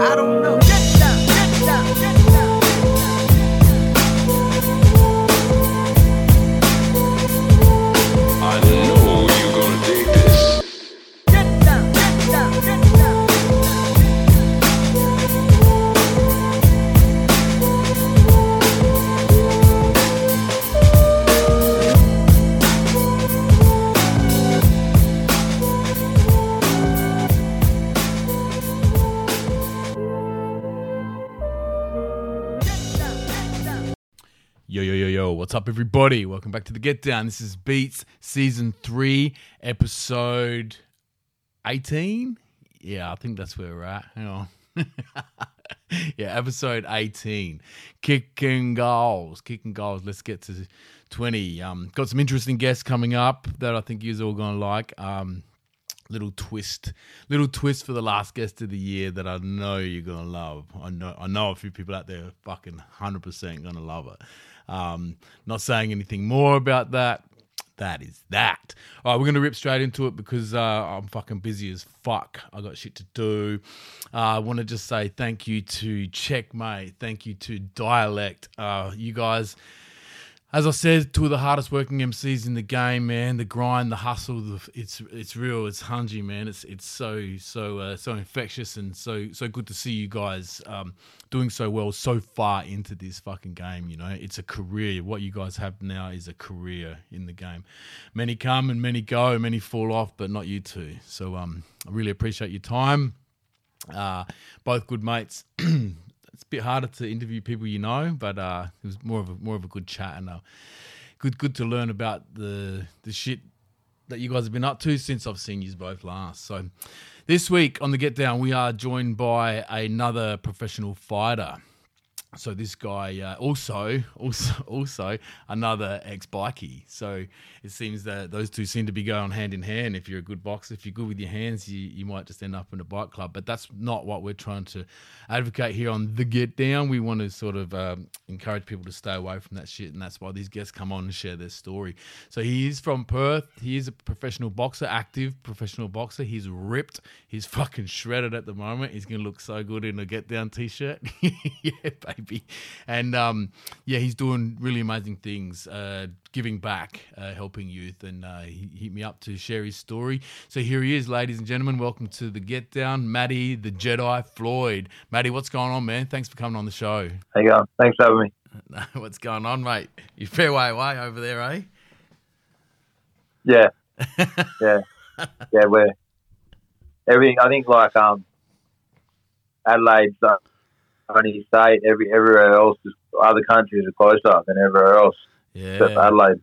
I don't What's up, everybody? Welcome back to the Get Down. This is Beats Season 3, Episode 18. Yeah, I think that's where we're at. Hang on. yeah, Episode 18. Kicking goals. Kicking goals. Let's get to 20. Um, got some interesting guests coming up that I think you're all going to like. Um, little twist, little twist for the last guest of the year that I know you're gonna love. I know, I know a few people out there fucking hundred percent gonna love it. Um, not saying anything more about that. That is that. All right, we're gonna rip straight into it because uh, I'm fucking busy as fuck. I got shit to do. Uh, I want to just say thank you to Checkmate. Thank you to Dialect. Uh, you guys as I said, two of the hardest working MCs in the game, man. The grind, the hustle, the, it's it's real. It's hungy, man. It's it's so so uh, so infectious and so so good to see you guys um, doing so well so far into this fucking game. You know, it's a career. What you guys have now is a career in the game. Many come and many go. Many fall off, but not you two. So um, I really appreciate your time. Uh, both good mates. it's a bit harder to interview people you know, but uh, it was more of a more of a good chat and uh, good good to learn about the the shit that you guys have been up to since I've seen you both last. So this week on the Get Down, we are joined by another professional fighter. So this guy uh, also also also another ex bikie. So it seems that those two seem to be going hand in hand. If you're a good boxer, if you're good with your hands, you, you might just end up in a bike club. But that's not what we're trying to advocate here on the Get Down. We want to sort of um, encourage people to stay away from that shit, and that's why these guests come on and share their story. So he is from Perth. He is a professional boxer, active professional boxer. He's ripped. He's fucking shredded at the moment. He's gonna look so good in a Get Down t-shirt. yeah, baby. And um, yeah, he's doing really amazing things, uh, giving back, uh, helping youth, and uh, he hit me up to share his story. So here he is, ladies and gentlemen. Welcome to the Get Down, Matty the Jedi Floyd. Matty, what's going on, man? Thanks for coming on the show. How you going? Thanks for having me. what's going on, mate? You're fair way away over there, eh? Yeah, yeah, yeah. We're everything. I think like um, Adelaide's only state. Every everywhere else, is, other countries are closer than everywhere else. Except Yeah, Adelaide.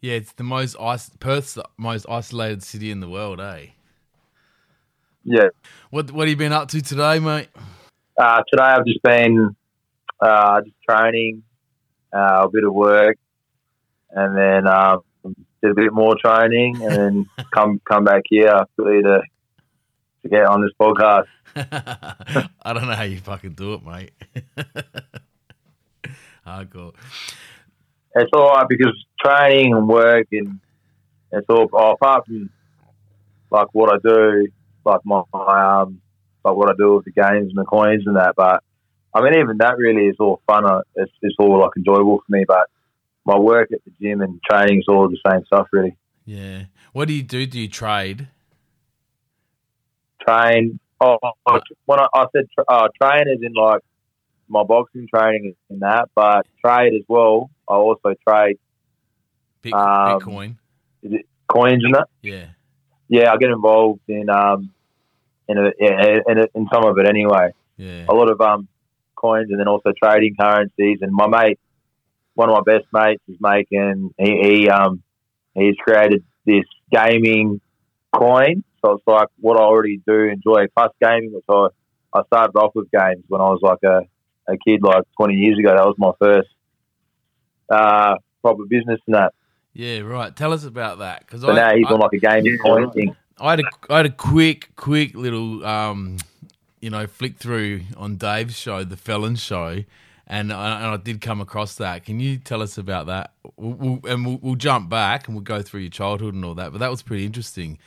yeah. It's the most is- Perth's the most isolated city in the world, eh? Yeah. What What have you been up to today, mate? Uh, today I've just been uh, just training, uh, a bit of work, and then um, did a bit more training, and then come come back here quickly to to get on this podcast. I don't know how you fucking do it, mate. Hardcore. it's all right because training and work and it's all oh, apart from like what I do, like my, my um, like what I do with the games and the coins and that. But I mean, even that really is all fun. It's it's all like enjoyable for me. But my work at the gym and training is all the same stuff. Really, Yeah. What do you do? Do you trade? Train. Oh, oh, when I, I said uh, train is in like my boxing training is in that, but trade as well. I also trade Bit, Um, Bitcoin. coins and that. Yeah. yeah, I get involved in um in a, yeah, in, a, in some of it anyway. Yeah. A lot of um coins and then also trading currencies. And my mate, one of my best mates, is making he, he um he's created this gaming coin. So it's like what I already do enjoy plus gaming, which I I started off with games when I was like a a kid, like twenty years ago. That was my first uh proper business and that. Yeah. Right. Tell us about that, because So now he's I, on like a gaming coin thing. I had a I had a quick quick little um you know flick through on Dave's show, the Felon Show, and I, and I did come across that. Can you tell us about that? We'll, we'll, and we'll, we'll jump back and we'll go through your childhood and all that. But that was pretty interesting.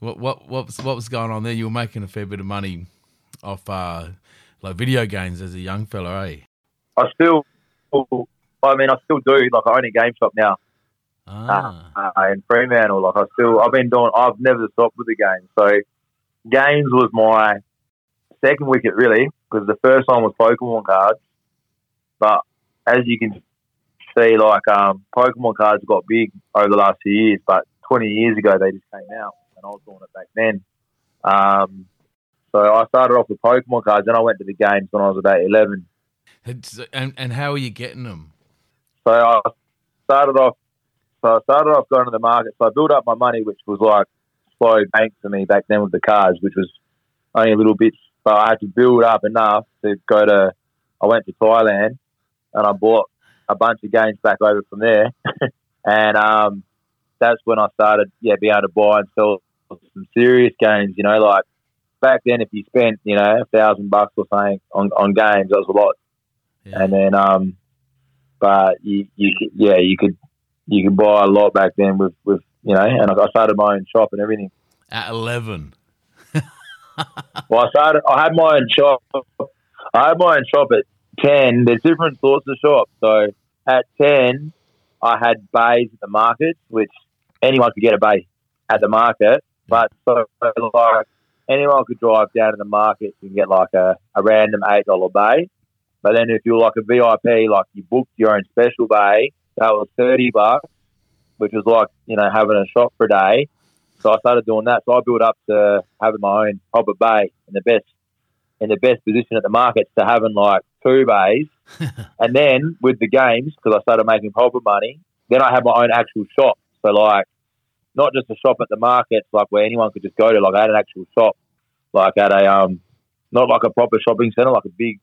What what what was what was going on there? You were making a fair bit of money off uh, like video games as a young fella, eh? I still, I mean, I still do. Like I own a game shop now Ah, uh, in Fremantle. Like I still, I've been doing. I've never stopped with the game. So games was my second wicket really because the first one was Pokemon cards. But as you can see, like um, Pokemon cards got big over the last few years. But 20 years ago they just came out, and I was doing it back then. Um, so I started off with Pokemon cards, then I went to the games when I was about 11. It's- and and how are you getting them? So I started off. So I started off going to the market. So I built up my money, which was like slow bank for me back then with the cards, which was only a little bit. But I had to build up enough to go to. I went to Thailand, and I bought a bunch of games back over from there, and um, that's when I started, yeah, being able to buy and sell some serious games. You know, like back then, if you spent, you know, a thousand bucks or something on, on games, that was a lot Yeah. and then um, but you you could, yeah you could you could buy a lot back then with with you know, and I started my own shop and everything. At eleven. Well, I started. I had my own shop. I had my own shop at ten. There's different sorts of shops. So at ten, I had bays at the market, which anyone could get a bay at the market. But so like anyone could drive down to the market and get like a, a random eight dollar bay. But then if you're like a VIP, like you booked your own special bay, that was thirty bucks, which was like you know having a shop for a day. So I started doing that. So I built up to having my own proper bay in the best in the best position at the market to having like two bays. and then with the games, because I started making proper money, then I had my own actual shop. So like not just a shop at the markets, like where anyone could just go to. Like I had an actual shop, like at a um, not like a proper shopping center, like a big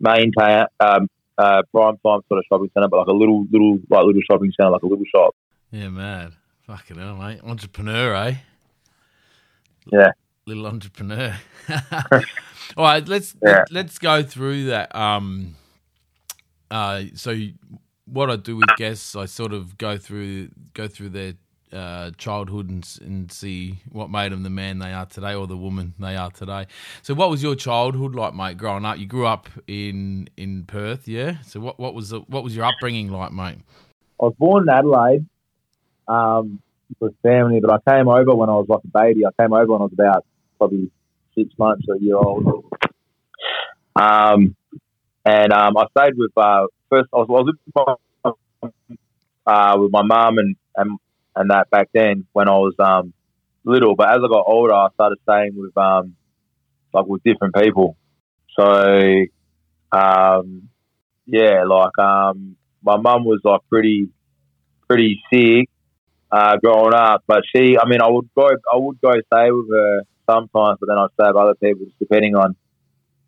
main ta- um, uh, prime time sort of shopping center, but like a little little like little shopping center, like a little shop. Yeah, mad. Fucking hell, mate. Entrepreneur, eh? Yeah. Little entrepreneur. All right, let's Yeah. let's go through that. Um, uh, so what I do with guests, I sort of go through go through their uh, childhood and, and see what made them the man they are today or the woman they are today. So, what was your childhood like, mate? Growing up, you grew up in in Perth, yeah. So, what what was the, what was your upbringing like, mate? I was born in Adelaide um, with family, but I came over when I was like a baby. I came over when I was about probably six months or a year old. Um, and um, I stayed with uh, first. I was, I was with my, uh, with my mum and, and and that back then when I was um, little. But as I got older, I started staying with um, like with different people. So um, yeah, like um, my mum was like pretty pretty sick uh, growing up, but she, I mean, I would go, I would go stay with her sometimes, but then I'd stay with other people just depending on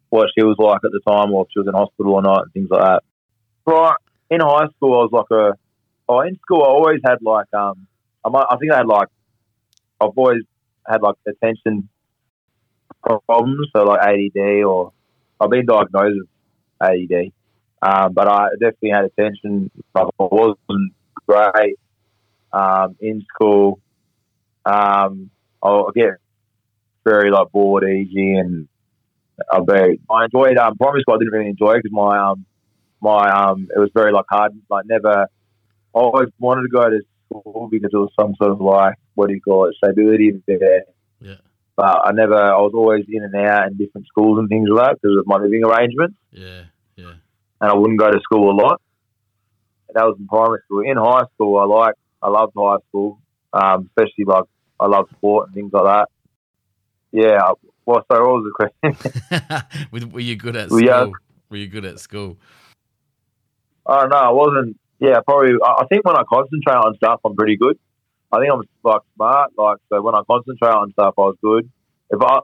what she was like at the time, or if she was in hospital or not, and things like that. Right in high school, I was like a, oh, in school, I always had like, um, I, might, I think I had like, I've always had like attention problems, so like ADD, or I've been diagnosed with ADD. Um, but I definitely had attention. Like I wasn't great um, in school. Um, I'll get very like bored easy, and I very I enjoyed um, primary school. I didn't really enjoy because my um my um it was very like hard. Like never, I always wanted to go to school because it was some sort of like what do you call it stability there. Yeah. But I never. I was always in and out in different schools and things like that because of my living arrangements Yeah, yeah, and I wouldn't go to school a lot. That was in primary school. In high school, I like I loved high school, um, especially like I love sport and things like that. Yeah. Well, so what was the question? were, were you good at school? yeah. Were you good at school? I don't know. I wasn't. Yeah, probably. I think when I concentrate on stuff, I'm pretty good. I think I'm like smart. Like so, when I concentrate on stuff, I was good. If I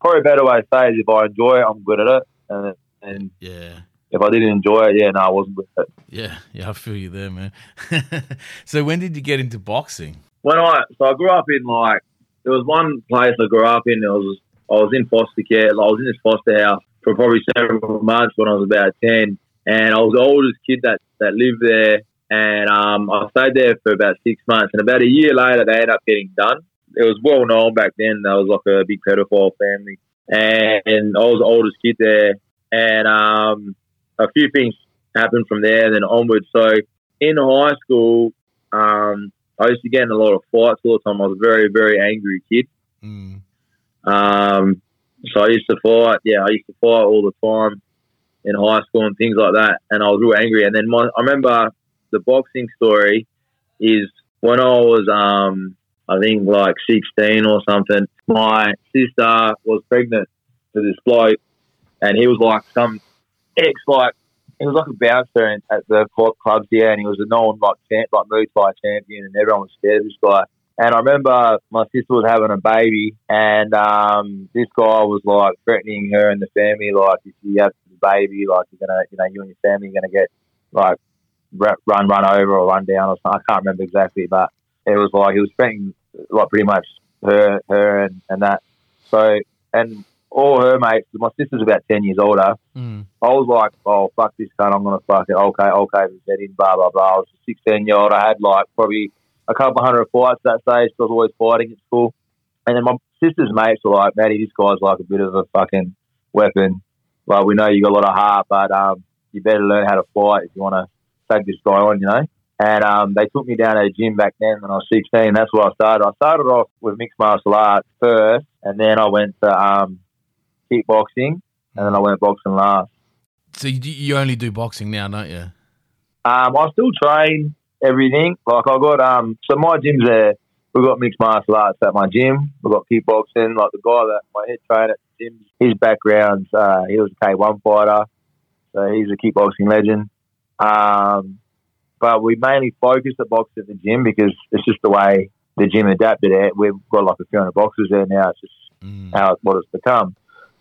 probably a better way to say it is if I enjoy it, I'm good at it. And and Yeah, if I didn't enjoy it, yeah, no, I wasn't good at it. yeah, yeah. I feel you there, man. so, when did you get into boxing? when I so I grew up in like there was one place I grew up in. It was I was in foster care. Like, I was in this foster house for probably several months when I was about ten, and I was the oldest kid that that lived there. And um, I stayed there for about six months, and about a year later, they ended up getting done. It was well known back then. There was like a big pedophile family and, and I was the oldest kid there. And um, a few things happened from there, and then onwards. So in high school, um, I used to get in a lot of fights all the time. I was a very, very angry kid. Mm. Um, so I used to fight. Yeah, I used to fight all the time in high school and things like that. And I was real angry. And then my, I remember the boxing story is when I was, um, I think like 16 or something, my sister was pregnant to this bloke and he was like some ex, like, he was like a bouncer at the club- clubs here and he was a known like champ, like Muay Thai champion and everyone was scared of this guy. And I remember my sister was having a baby, and um, this guy was like threatening her and the family, like if you have the baby, like you're gonna, you know, you and your family are gonna get like run, run over or run down or something. I can't remember exactly, but it was like he was threatening like pretty much her, her and, and that. So and all her mates, my sister's about ten years older. Mm. I was like, oh fuck this cunt, I'm gonna fuck it. Okay, okay, we get in, blah blah blah. I was a sixteen year old. I had like probably a couple hundred fights that stage. So I was always fighting at school. And then my sister's mates were like, Matty, this guy's like a bit of a fucking weapon. Like we know you got a lot of heart, but um, you better learn how to fight if you want to take this guy on, you know. And um, they took me down to a gym back then when I was 16. That's where I started. I started off with mixed martial arts first, and then I went to um, kickboxing, and then I went boxing last. So you, you only do boxing now, don't you? Um, I still train everything. Like I got um, so my gym's there. We've got mixed martial arts at my gym. We've got kickboxing. Like the guy that my head trainer at the gym, his background, uh, he was a K1 fighter, so he's a kickboxing legend. Um, but we mainly focus the boxing at the gym because it's just the way the gym adapted it. We've got like a few hundred boxes there now. It's just Mm. how it's what it's become.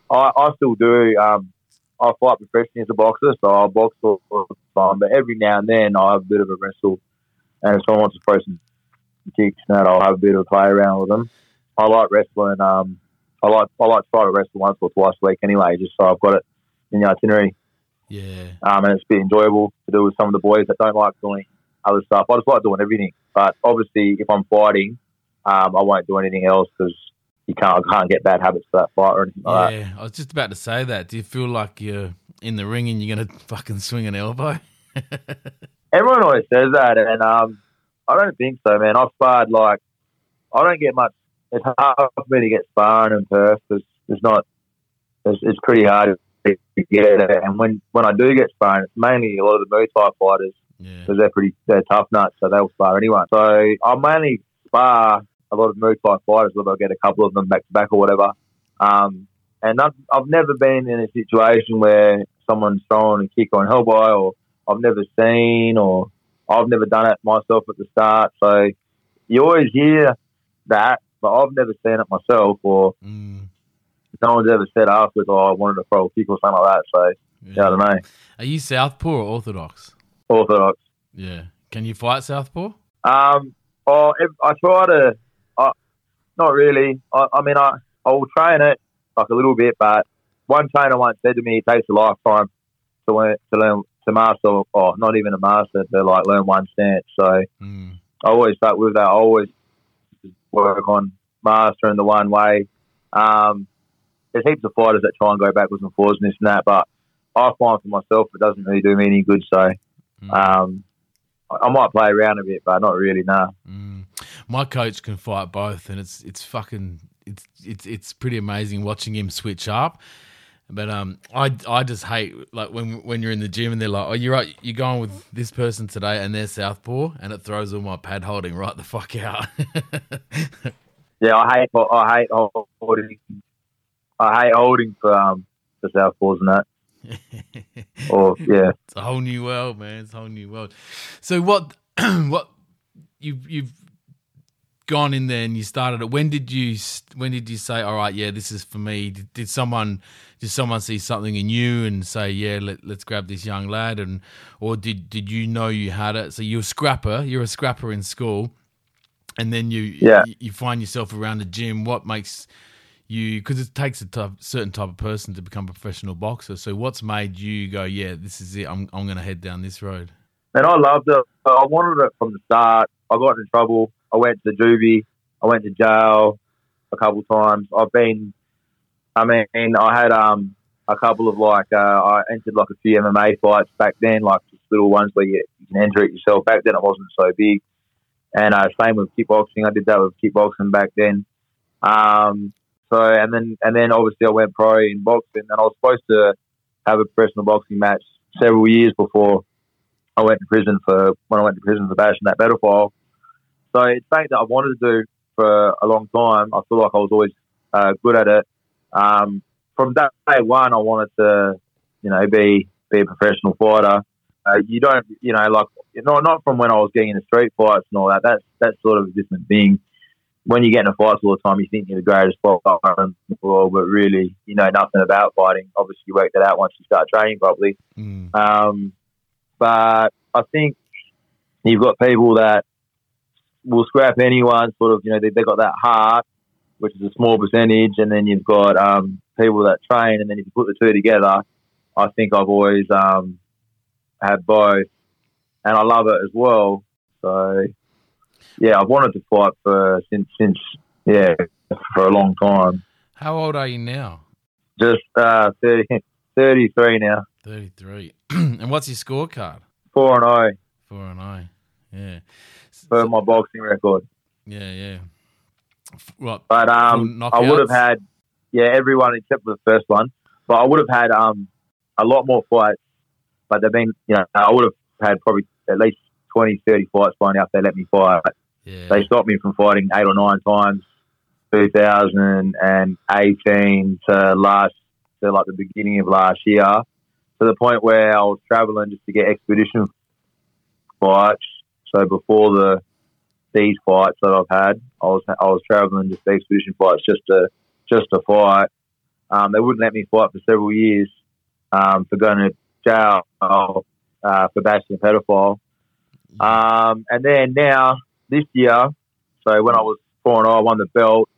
I, I still do. Um, I fight professionally as a boxer, so I box all the time. But every now and then, I have a bit of a wrestle, and if someone wants to throw some kicks, and that I'll have a bit of a play around with them. I like wrestling. Um, I like I like to try to wrestle once or twice a week anyway, just so I've got it in the itinerary. Yeah. Um, and it's a bit enjoyable to do with some of the boys that don't like doing other stuff. I just like doing everything. But obviously, if I'm fighting, um, I won't do anything else because you can't I can't get bad habits for that fight or anything like that. Yeah, I was just about to say that. Do you feel like you're in the ring and you're gonna fucking swing an elbow? Everyone always says that, and um, I don't think so, man. I've sparred like I don't get much. It's hard for me to get sparring in Perth because it's not. It's, it's pretty hard to get it, and when when I do get sparring, it's mainly a lot of the Muay Thai fighters yeah. because they're pretty they're tough nuts, so they'll spar anyone. So I mainly spar a lot of Muay Thai fighters, whether I get a couple of them back to back or whatever. Um, and I've, I've never been in a situation where someone's throwing a kick on elbow, or I've never seen, or I've never done it myself at the start. So you always hear that, but I've never seen it myself, or Mm, no one's ever said afterwards, "Oh, I wanted to throw a kick" or something like that. So yeah. yeah, I don't know. Are you Southpaw or Orthodox? Orthodox. Yeah. Can you fight Southpaw? Um, oh, I try to, uh, not really. I, I mean, I I will train it like a little bit, but one trainer once said to me, it takes a lifetime to learn to learn to master, or not even a master, to like learn one stance. So Mm, I always start with that. I always work on mastering the one way. Um, there's heaps of fighters that try and go backwards and forwards and this and that, but I find for myself it doesn't really do me any good. So mm, um, I, I might play around a bit, but not really. Nah. mm. My coach can fight both, and it's it's fucking it's it's it's pretty amazing watching him switch up. But um, I I just hate like when when you're in the gym and they're like, oh, you're right, you're going with this person today, and they're Southpaw, and it throws all my pad holding right the fuck out. Yeah, I hate I hate holding. I hate holding for um for southpaws and that. Or yeah, It's a whole new world, man. It's a whole new world. So what what you've you've gone in there and you started it. When did you when did you say, all right, yeah, this is for me? Did, did someone did someone see something in you and say, yeah, let, let's grab this young lad? And or did did you know you had it? So you're a scrapper. You're a scrapper in school, and then you Yeah. you, you find yourself around the gym. What makes you because it takes a type, certain type of person to become a professional boxer. So what's made you go, yeah, this is it. I'm I'm going to head down this road. and I loved it. I wanted it from the start. I got in trouble. I went to juvie. I went to jail a couple times. I've been I mean, I had um a couple of like uh, I entered like a few MMA fights back then, like just little ones where you, you can enter it yourself. Back then, it wasn't so big. And uh, same with kickboxing. I did that with kickboxing back then. Um, so and then and then obviously I went pro in boxing, and I was supposed to have a professional boxing match several years before I went to prison for when I went to prison for bashing that pedophile. So it's something that I wanted to do for a long time. I feel like I was always uh, good at it. Um, from day one, I wanted to, you know, be be a professional fighter. Uh, you don't, you know, like not not from when I was getting into street fights and all that. That's that's sort of a different thing. When you get into fights all the time, you think you're the greatest fighter in the world, but really, you know nothing about fighting. Obviously, you work that out once you start training properly. Mm. Um, but I think you've got people that will scrap anyone. Sort of, you know, they they got that heart, which is a small percentage, and then you've got um, people that train, and then if you put the two together, I think I've always um, had both, and I love it as well. So, yeah, I've wanted to fight for since since yeah for a long time. How old are you now? Just uh, 30, 33 now, 33. and what's your scorecard? four and zero 4 and 0. Yeah. For my boxing record. Yeah, yeah. What? But um, I would have had yeah everyone except for the first one. But I would have had um a lot more fights. But they've been you know I would have had probably at least 20, 30 fights by now if they let me fight. Yeah. They stopped me from fighting eight or nine times, 2018 to last to like the beginning of last year, to the point where I was traveling just to get expedition fights. So before the these fights that I've had, I was I was traveling just to expedition fights just to just to fight. Um, they wouldn't let me fight for several years um, for going to jail uh, for bashing a pedophile. Um, and then now this year, so when I was four and I won the belt.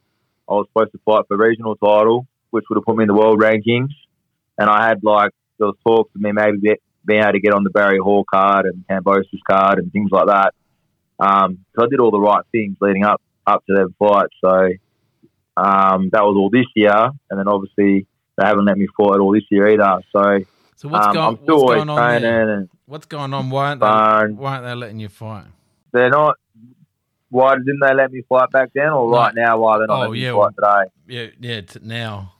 I was supposed to fight for regional title, which would have put me in the world rankings. And I had like there was talks of me maybe be, being able to get on the Barry Hall card and Kambosos card and things like that. Um, so I did all the right things leading up up to that fight. So um, that was all this year, and then obviously they haven't let me fight all this year either. So So what's, um, still what's going on training, there? What's going on? Why aren't, they, why aren't they letting you fight? they're not. Why didn't they let me fight back then, or No. right now? Why they're not Oh, letting yeah, me fight today? Yeah, yeah. T- now,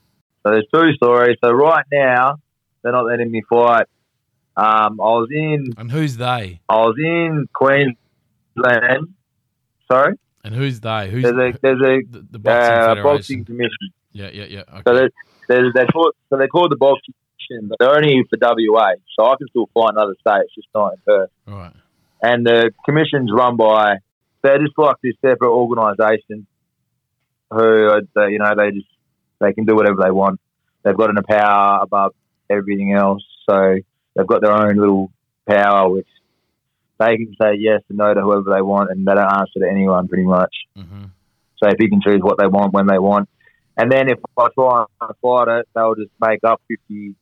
So there's two stories. So right now they're not letting me fight. Um, I was in and who's they? I was in Queensland. Sorry, And who's they? Who's there's a there's a the, the boxing uh, boxing commission. Yeah, yeah, yeah. Okay. So they're, they're, they're called so they're called the boxing commission, but they're only for WA. So I can still fight in other states, just not in Perth. right. And the commission's run by they're just like this separate organisation who uh, they, you know they just they can do whatever they want. They've got a power above everything else, so they've got their own little power, which they can say yes and no to whoever they want, and they don't answer to anyone pretty much. hmm So if you can choose what they want when they want, and then if I try and fight it, they'll just make up fifty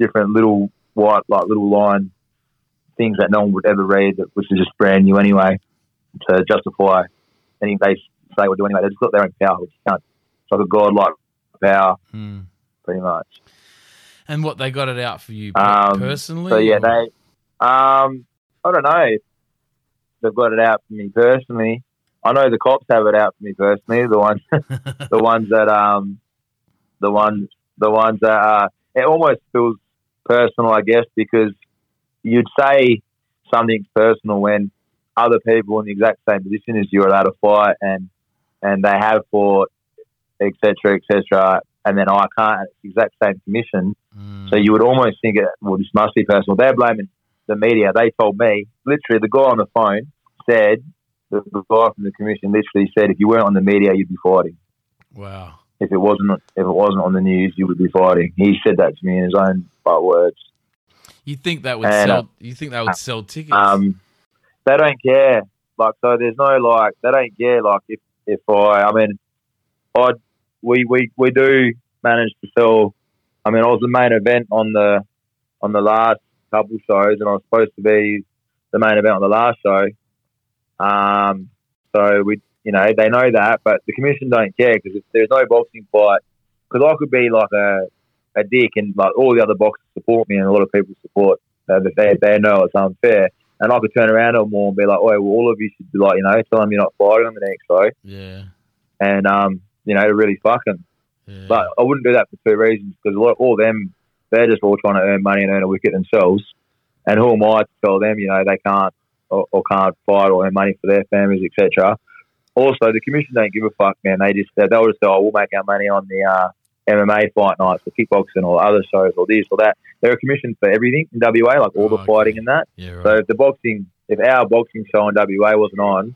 different little white like little line things that no one would ever read, that which is just brand new anyway, to justify anything they say or do anyway. They've just got their own power, which you can't. It's like a godlike power, Hmm. pretty much. And what they got it out for you Um, personally? So yeah, or- they. Um, I don't know if they've got it out for me personally. I know the cops have it out for me personally. The ones, the ones that um, the ones, the ones that uh, it almost feels personal, I guess, because you'd say something's personal when other people in the exact same position as you are allowed to fight and and they have fought, etc., etc. And then I can't. It's the exact same commission. Mm. So you would almost think, it, well, this must be personal. They're blaming the media. They told me, literally, the guy on the phone said, the, the guy from the commission literally said, if you weren't on the media, you'd be fighting. wow. If it wasn't, if it wasn't on the news, you would be fighting. He said that to me in his own words. You think that would And, sell? You think they would sell tickets? Um, they don't care. Like, so there's no like, they don't care. Like, if if I, I mean, I we we we do manage to sell. I mean, I was the main event on the on the last couple shows, and I was supposed to be the main event on the last show. Um, so we, you know, they know that, but the commission don't care because if there's no boxing fight because I could be like a a dick, and like all the other boxers support me, and a lot of people support uh, that they they know it's unfair. And I could turn around all and be like, "Oh, well, all of you should be like, you know, tell them you're not fighting on the next show, Yeah. and um, you know, to really fuck them." Yeah. But I wouldn't do that for two reasons because a lot, all them, they're just all trying to earn money and earn a wicket themselves. And who am I to tell them, you know, they can't or, or can't fight or earn money for their families, etc. Also, the commission don't give a fuck, man. They just they'll just say, "Oh, we'll make our money on the uh, MMA fight nights, or kickboxing, or other shows, or this or that." They're a commission for everything in WA, like all Oh, the okay. fighting and that. yeah. Right. So if the boxing, if our boxing show in WA wasn't on,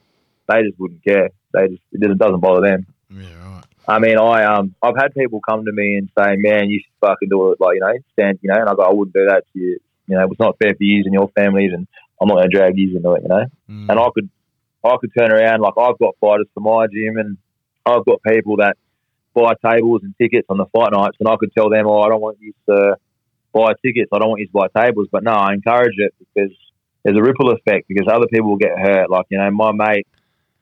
they just wouldn't care. They just it doesn't bother them. Yeah. Right. I mean, I um, I've had people come to me and say, "Man, you should fucking do it." Like, you know, stand, you know, and I go, "I wouldn't do that to you. You know, it's not fair for you and your families, and I'm not going to drag you into it." You know, Mm. and I could, I could turn around like I've got fighters for my gym, and I've got people that buy tables and tickets on the fight nights, and I could tell them, "Oh, I don't want you to buy tickets. I don't want you to buy tables." But no, I encourage it because there's a ripple effect because other people will get hurt. Like you know, my mate,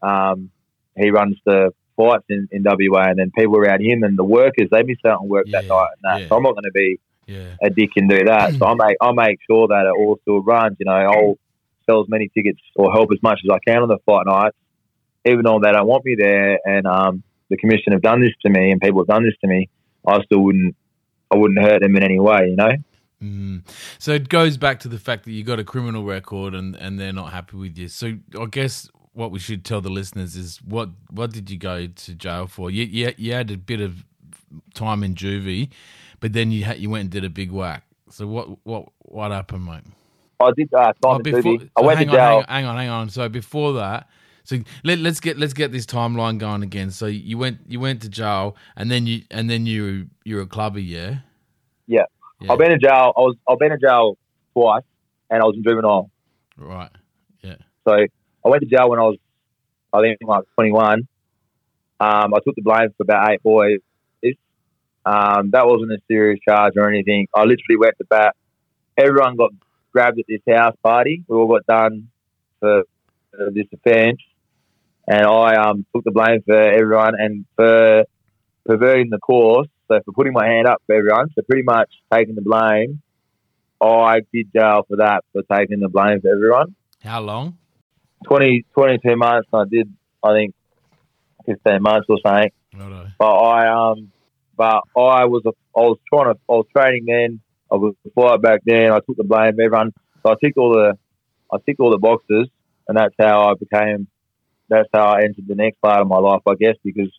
um, he runs the fights in, in WA, and then people around him and the workers they miss out on work that night and that. yeah. So I'm not going to be yeah. a dick and do that. So I make I make sure that it all still runs. You know, I'll sell as many tickets or help as much as I can on the fight nights, even though they don't want me there. And um, the commission have done this to me, and people have done this to me. I still wouldn't I wouldn't hurt them in any way. You know. Mm. So it goes back to the fact that you got a criminal record and, and they're not happy with you. So I guess what we should tell the listeners is what what did you go to jail for? You you, you had a bit of time in juvie, but then you had, you went and did a big whack. So what what what happened, mate? I did uh, time Oh, in before. I went hang to on, jail. hang on, hang on, hang on. So before that, so let, let's get let's get this timeline going again. So you went you went to jail, and then you and then you you're a clubber, yeah. Yeah. Yeah. I've been in jail. I was I've been in jail twice, and I was in juvenile. Right. Yeah. So I went to jail when I was, I think, like 21. Um, I took the blame for about eight boys. Um, that wasn't a serious charge or anything. I literally went to bat. Everyone got grabbed at this house party. We all got done for uh, this offence, and I um, took the blame for everyone and for perverting the course. So for putting my hand up for everyone. So pretty much taking the blame. I did jail for that for taking the blame for everyone. How long? 20, 22 months. I did, I think, 15 months or something. Righto. But I, um, but I was, a, I was trying to, I was training then. I was a flyer back then. I took the blame everyone. So I ticked all the, I ticked all the boxes, and that's how I became. That's how I entered the next part of my life, I guess, because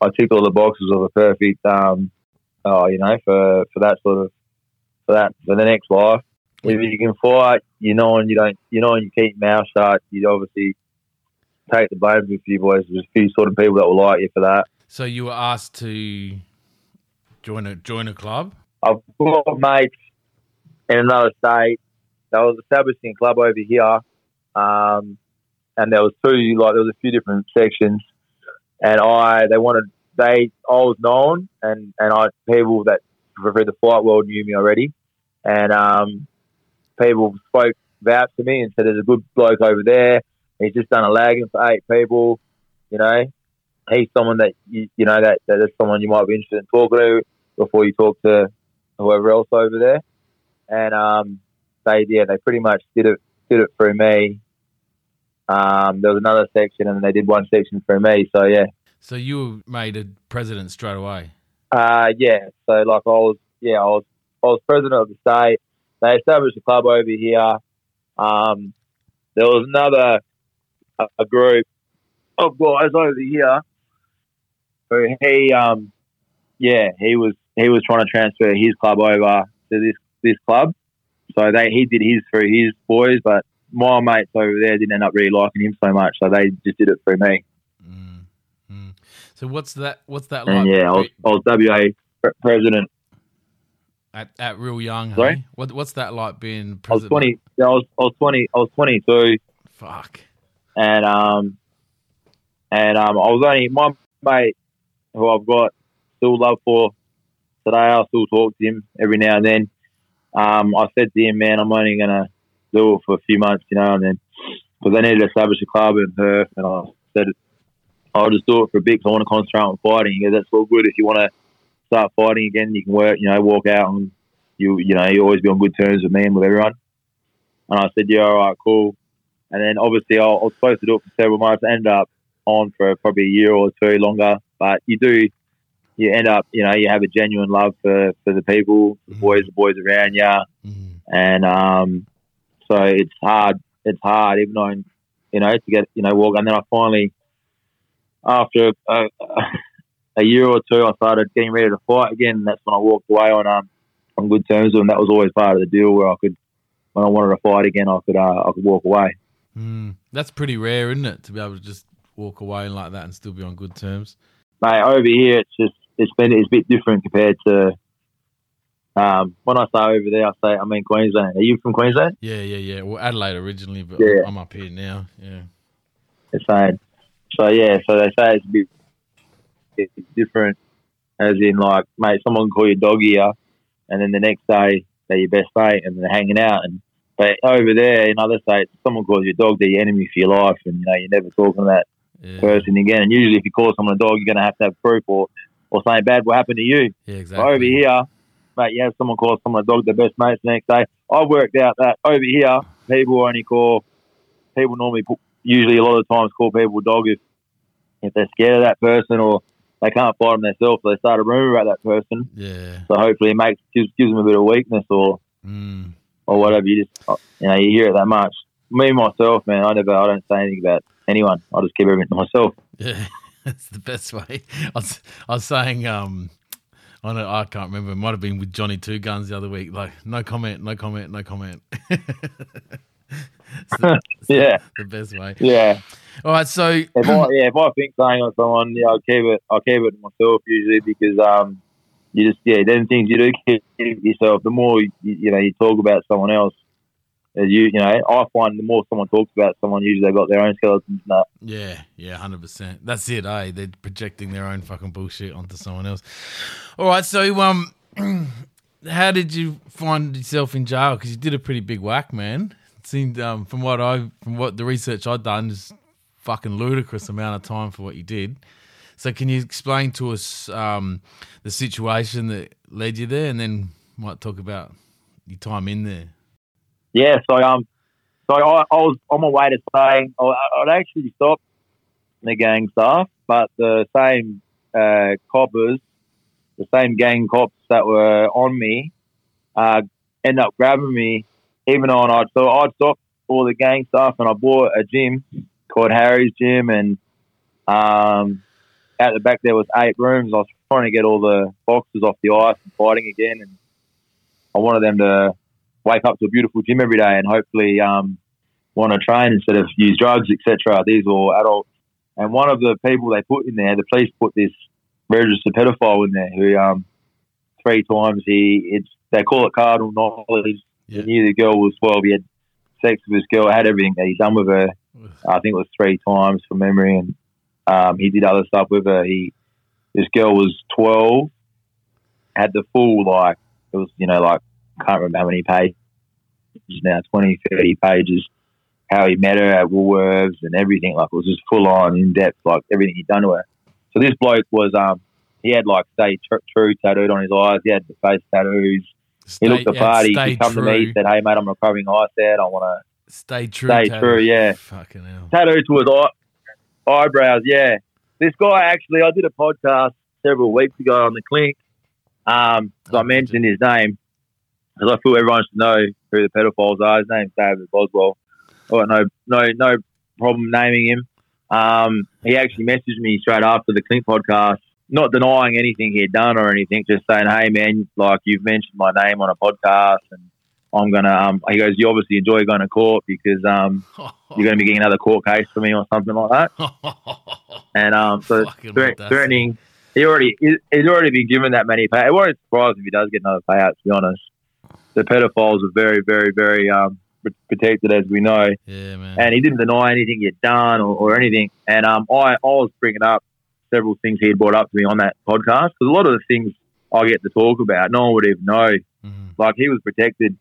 I ticked all the boxes of a perfect, um, oh, you know, for for that sort of, for that for the next life. If you can fight, you know, and you don't, you know, and you keep your mouth shut, you obviously take the blame a few boys. There's a few sort of people that will like you for that. So you were asked to join a join a club. I've got mates in another state. They was establishing a club over here, um, and there was two like there was a few different sections, and I they wanted they I was known and and I people that for the fight world knew me already, and um, people spoke vouched to me and said there's a good bloke over there. He's just done a lagging for eight people, you know. He's someone that you you know that that is someone you might be interested in talking to before you talk to whoever else over there. And um, they yeah, they pretty much did it did it through me. Um, there was another section, and they did one section through me. So yeah, So you were made a president straight away. uh, yeah. So like I was yeah, I was I was president of the state. They established a club over here. Um, there was another a, a group of guys over here who he um yeah he was he was trying to transfer his club over to this this club. So they he did his through his boys, but my mates over there didn't end up really liking him so much, so they just did it through me. Mm. Mm. So what's that? What's that like? And yeah, I was, I was WA president. At, at real young. Sorry? Hey? What what's that like being I was twenty. I was I was twenty. I was twenty two. Fuck. and um, and um, I was only my mate who I've got still love for today. I still talk to him every now and then. Um, I said to him, man, I'm only gonna do it for a few months, you know, and then because they need to establish a club in Perth, and I said I'll just do it for a bit because I want to concentrate on fighting. He goes, that's all good if you want to start fighting again, you can work, you know, walk out and you, you know, you always be on good terms with me and with everyone. And I said, yeah, all right, cool. And then obviously I, I was supposed to do it for several months. I ended up on for probably a year or two longer. But you do, you end up, you know, you have a genuine love for, for the people, the Mhm. boys, the boys around you. Mhm. And um, so it's hard. It's hard, even though, you know, to get, you know, walk. And then I finally, after a, a year or two, I started getting ready to fight again. And that's when I walked away on um, on good terms with him. That was always part of the deal where I could, when I wanted to fight again, I could uh, I could walk away. Mm. That's pretty rare, isn't it, to be able to just walk away like that and still be on good terms? Mate, over here, it's just it's been it's a bit different compared to. Um, when I say over there, I say I mean Queensland. Are you from Queensland? Yeah, yeah, yeah. Well, Adelaide originally, but Yeah. I'm up here now. Yeah. They're saying. So yeah, so they say it's a bit it's different, as in like, mate, someone can call you dog ear, and then the next day they're your best mate and they're hanging out. And but over there in other states, someone calls you dog, they're your enemy for your life, and you know you're never talking to that Yeah, person again. And usually, if you call someone a dog, you're going to have to have proof or or something bad will happen to you. yeah But exactly. over here, mate, you have someone call someone a dog, their best mates the next day. I've worked out that over here, people only call, people normally, usually a lot of times call people a dog if, if they're scared of that person or they can't fight them themselves, so they start a rumour about that person. Yeah. So hopefully it makes gives, gives them a bit of weakness or, Mm. or whatever. You just, you know, you hear it that much. Me, myself, man, I never, I don't say anything about anyone. I just keep everything to myself. Yeah, that's the best way. I was, I was saying, um, I don't, I can't remember. It might have been with Johnny Two Guns the other week. Like, no comment, no comment, no comment. The, Yeah. the best way. Yeah. All right, so if I yeah, if I think something on someone, yeah, I'll keep it. I'll keep it to myself usually because um, you just yeah, then things you do keep yourself. The more you, you know you talk about someone else, as you you know, I find the more someone talks about someone, usually they've got their own skeletons. And that. Yeah, yeah, hundred percent. That's it, eh? They're projecting their own fucking bullshit onto someone else. All right, so um, how did you find yourself in jail? Because you did a pretty big whack, man. Seemed um, from what I from what the research I'd done is fucking ludicrous amount of time for what you did. So can you explain to us um, the situation that led you there, and then might talk about your time in there? Yeah, so um, so I, I was on my way to saying I- I'd actually stopped the gang stuff, but the same uh, coppers, the same gang cops that were on me, uh, end up grabbing me, even on I'd so I'd stopped all the gang stuff and I bought a gym called Harry's Gym and um, at the back there was eight rooms. I was trying to get all the boxes off the ice and fighting again, and I wanted them to wake up to a beautiful gym every day and hopefully um, want to train instead of use drugs, etc. These were adults. And one of the people they put in there, the police put this registered pedophile in there who um, three times he it's they call it cardinal knowledge. Yeah. He knew the girl was twelve. He had sex with this girl, had everything that he's done with her. I think it was three times from memory, and um, he did other stuff with her. He this girl was twelve, had the full like it was you know like can't remember how many pages now 20, 30 pages. How he met her at Woolworths and everything like it was just full on in depth like everything he'd done to her. So this bloke was um he had like stay tr- true tattooed on his eyes. He had the face tattoos. He looked the yeah, part. He stay he come to me. He said, "Hey mate, I'm recovering eye set. I want to Stay true. Stay Taylor. true, yeah. Fucking hell. tattoo to his eye, eyebrows. Yeah, this guy actually, I did a podcast several weeks ago on the clink. Um, 'cause I Oh, mentioned his name because I feel everyone should know who the pedophiles are. His name's David Boswell. Oh, no, no, no problem naming him. Um, he actually messaged me straight after the Clink podcast, not denying anything he had done or anything, just saying, "Hey, man, like you've mentioned my name on a podcast, and I'm gonna." Um, he goes, "You obviously enjoy going to court because um, you're going to be getting another court case for me or something like that." And um, so thre- threatening. He already he- he's already been given that many pay. It won't surprise if he does get another payout. To be honest, the pedophiles are very, very, very um, protected, as we know. Yeah, man. And he didn't deny anything he'd done or, or anything. And um, I, I was bringing up several things he had brought up to me on that podcast because a lot of the things I get to talk about, no one would even know. Mhm. Like he was protected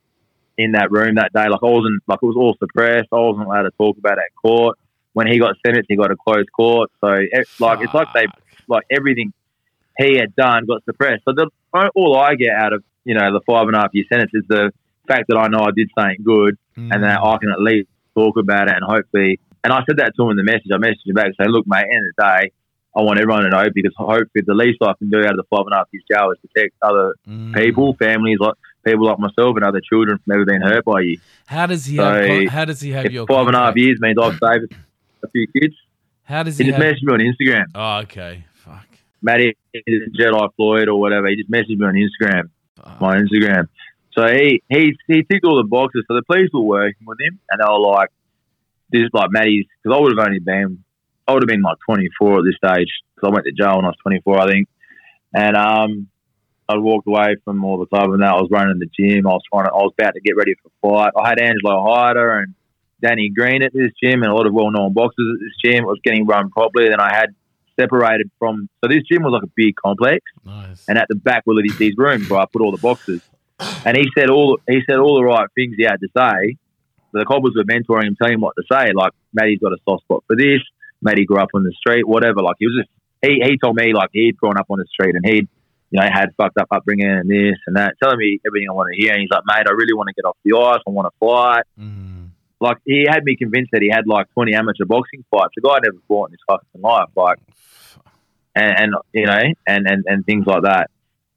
in that room that day. Like I wasn't like it was all suppressed. I wasn't allowed to talk about it at court. When he got sentenced, he got a closed court. So it, like it's like they like everything he had done got suppressed. So the, all I get out of you know the five and a half year sentence is the fact that I know I did something good Mm. and that I can at least talk about it and hopefully. And I said that to him in the message. I messaged him back saying, "Look, mate, end of the day, I want everyone to know because hopefully the least I can do out of the five and a half years jail is protect other Mm. people, families like people like myself and other children from ever being hurt by you. How does he So, have? How does he have your five and a half years means I've saved a few kids. How does He he? just have- messaged me on Instagram, oh, okay. Fuck. Matty Jedi Floyd or whatever. He just messaged me on Instagram, Fuck. my Instagram. So he he he ticked all the boxes. So the police were working with him, and they were like, "This is like Matty's." Because I would have only been, I would have been like 24 at this stage. Because I went to jail when I was 24, I think. And um, I walked away from all the club and that. I was running the gym. I was trying to, I was about to get ready for a fight. I had Angelo Hyder and Danny Green at this gym and a lot of well-known boxers at this gym. It was getting run properly. Then I had separated from. So this gym was like a big complex Nice. and at the back were these, these rooms where I put all the boxes. And he said all he said all the right things he had to say. The coppers were mentoring him, telling him what to say. Like Matty's got a soft spot for this. Matty grew up on the street, whatever. Like he was just he he told me like he'd grown up on the street and he'd you know had fucked up upbringing and this and that, telling me everything I want to hear. And he's like, mate, I really want to get off the ice. I want to fight. Mm. Like he had me convinced that he had like twenty amateur boxing fights. The guy never fought in his fucking life. Like and, and you know, and, and, and things like that.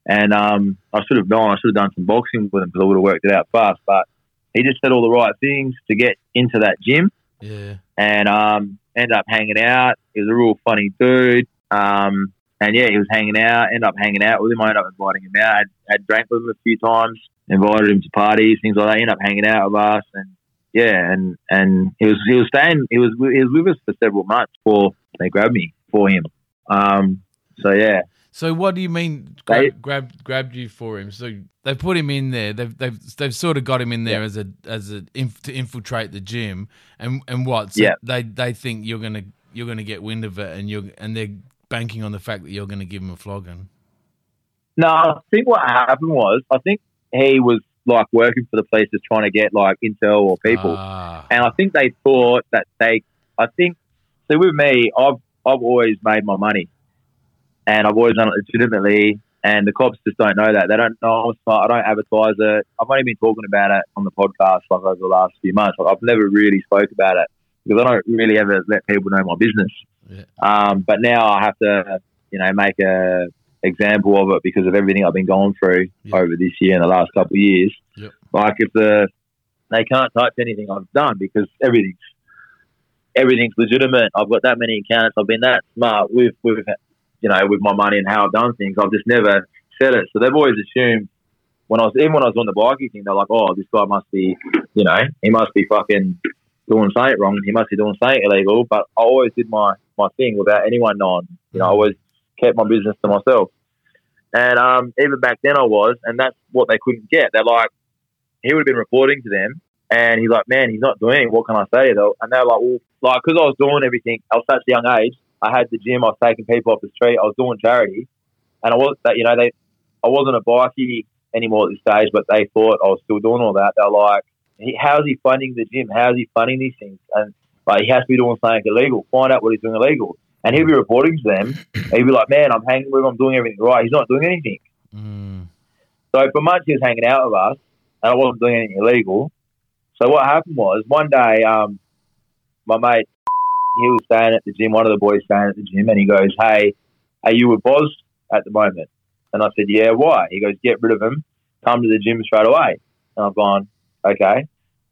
And um, I should have known. I should have done some boxing with him because I would have worked it out fast. But he just said all the right things to get into that gym, Yeah. and um, ended up hanging out. He was a real funny dude. Um, and yeah, he was hanging out. Ended up hanging out with him. I ended up inviting him out. Had, had drank with him a few times. Invited him to parties, things like that. He ended up hanging out with us, and yeah, and and he was he was staying. He was he was with us for several months before they grabbed me for him. Um, so yeah, So what do you mean They- grab, grabbed grabbed you for him? So they put him in there. They've they've they've sort of got him in there Yeah. as a as a inf- to infiltrate the gym. And and what? So Yeah. They they think you're gonna you're gonna get wind of it, and you're and they're banking on the fact that you're gonna give him a flogging. No, I think what happened was I think he was like working for the police just trying to get like intel or people, Ah, and I think they thought that they. I think so. With me, I've I've always made my money, and I've always done it legitimately. And the cops just don't know that. They don't know. I'm smart. I don't advertise it. I've only been talking about it on the podcast like over the last few months. Like, I've never really spoke about it because I don't really ever let people know my business. Yeah. Um, but now I have to, you know, make a example of it because of everything I've been going through Yeah. over this year and the last couple of years. Yep. Like if the they can't touch anything I've done because everything's everything's legitimate. I've got that many accounts. I've been that smart with with you know with my money and how I've done things. I've just never said it. So they've always assumed when I was even when I was on the biking thing, they're like, oh, this guy must be, you know, he must be fucking doing something wrong. He must be doing something illegal. But I always did my my thing without anyone knowing. You know, I always kept my business to myself. And um, even back then, I was, and that's what they couldn't get. They're like, he would have been reporting to them, and he's like, man, he's not doing it. What can I say though? And they're like, well, like because I was doing everything. Was such a young age. I had the gym. I was taking people off the street. I was doing charity, and I was that you know they, I wasn't a bikie anymore at this stage, but they thought I was still doing all that. They're like, how's he funding the gym? How's he funding these things? And like, he has to be doing something illegal. Find out what he's doing illegal. And he'll be reporting to them. He'll be like, man, I'm hanging with him. I'm doing everything right. He's not doing anything. mm, So for months he was hanging out with us, and I wasn't doing anything illegal. So what happened was one day, um, my mate, he was staying at the gym. One of the boys staying at the gym, and he goes, "Hey, are you with Boz at the moment?" And I said, "Yeah, why?" He goes, "Get rid of him. Come to the gym straight away." And I've gone, "Okay."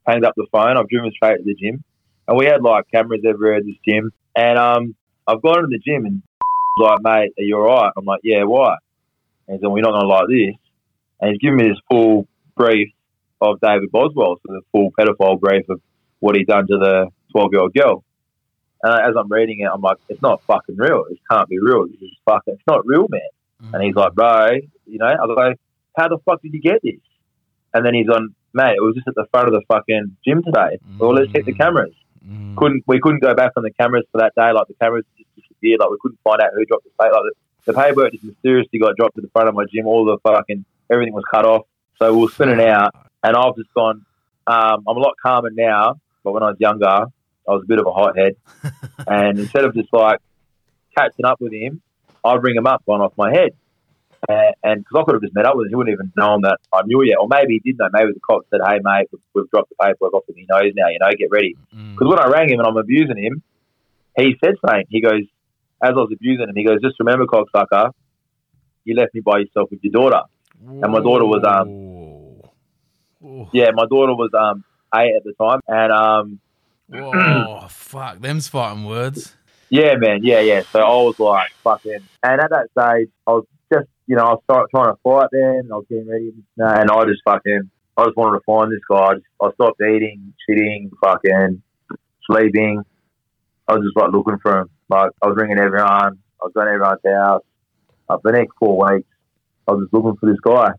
Hanged up the phone. I've driven straight to the gym, and we had like cameras everywhere at this gym. And um, I've gone to the gym, and like, "Mate, are you alright?" I'm like, "Yeah, why?" And he said, "We're not going to like this." And he's given me this full brief of David Boswell, so the full pedophile brief of what he's done to the 12 year old girl. And as I'm reading it, I'm like, it's not fucking real. It can't be real. This is fucking, it's not real, man. mm. And he's like, bro, you know, I was like, how the fuck did you get this? And then he's on, mate, it was just at the front of the fucking gym today. Well, let's check the cameras. Mm. Couldn't we couldn't go back on the cameras for that day? Like the cameras just disappeared. Like we couldn't find out who dropped the plate. Like the, the paperwork just mysteriously got dropped to the front of my gym. All the fucking everything was cut off. So we were spinning out, and I've just gone. Um, I'm a lot calmer now, but when I was younger, I was a bit of a hothead. and instead of just like catching up with him, I'd ring him up, gone off my head. and and because I could have just met up with him, he wouldn't even known that I knew yet, or maybe he did know. Maybe the cop said, "Hey, mate, we've, we've dropped the paperwork off, and he knows now. You know, get ready." Mm. Because when I rang him and I'm abusing him, he said something. He goes, as I was abusing him, he goes, "Just remember, cocksucker, you left me by yourself with your daughter." and my daughter was, um. Whoa. Yeah, my daughter was um eight at the time, and um Whoa, fuck, them's fighting words. Yeah, man. Yeah, yeah. So I was like, fucking. And at that stage, I was just, you know, I was start, trying to fight then, and I was getting ready, and I just fucking, I just wanted to find this guy. I, just, I stopped eating, shitting, fucking, sleeping. I was just like looking for him. Like I was ringing everyone. I was going to everyone's house. For the next four weeks, I was just looking for this guy.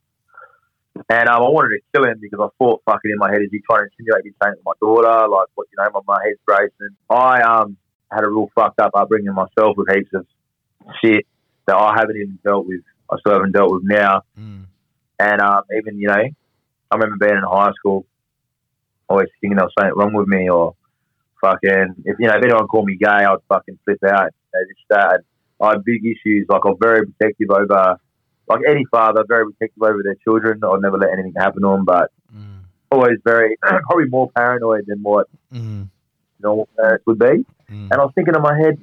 And um, I wanted to kill him because I thought fucking in my head, is he trying to insinuate he's saying to my daughter? Like, what, you know, my, my head's racing. I um had a real fucked up upbringing myself with heaps of shit that I haven't even dealt with. I still haven't dealt with now. Mm. And um, even, you know, I remember being in high school, always thinking there was something wrong with me or fucking, if, you know, if anyone called me gay, I'd fucking flip out. You know, just that. I had big issues. Like, I'm very protective over, like any father, very protective over their children. I'll never let anything happen to them, but Mm. always very, probably more paranoid than what Mm. normal parents would be. Mm. And I was thinking in my head,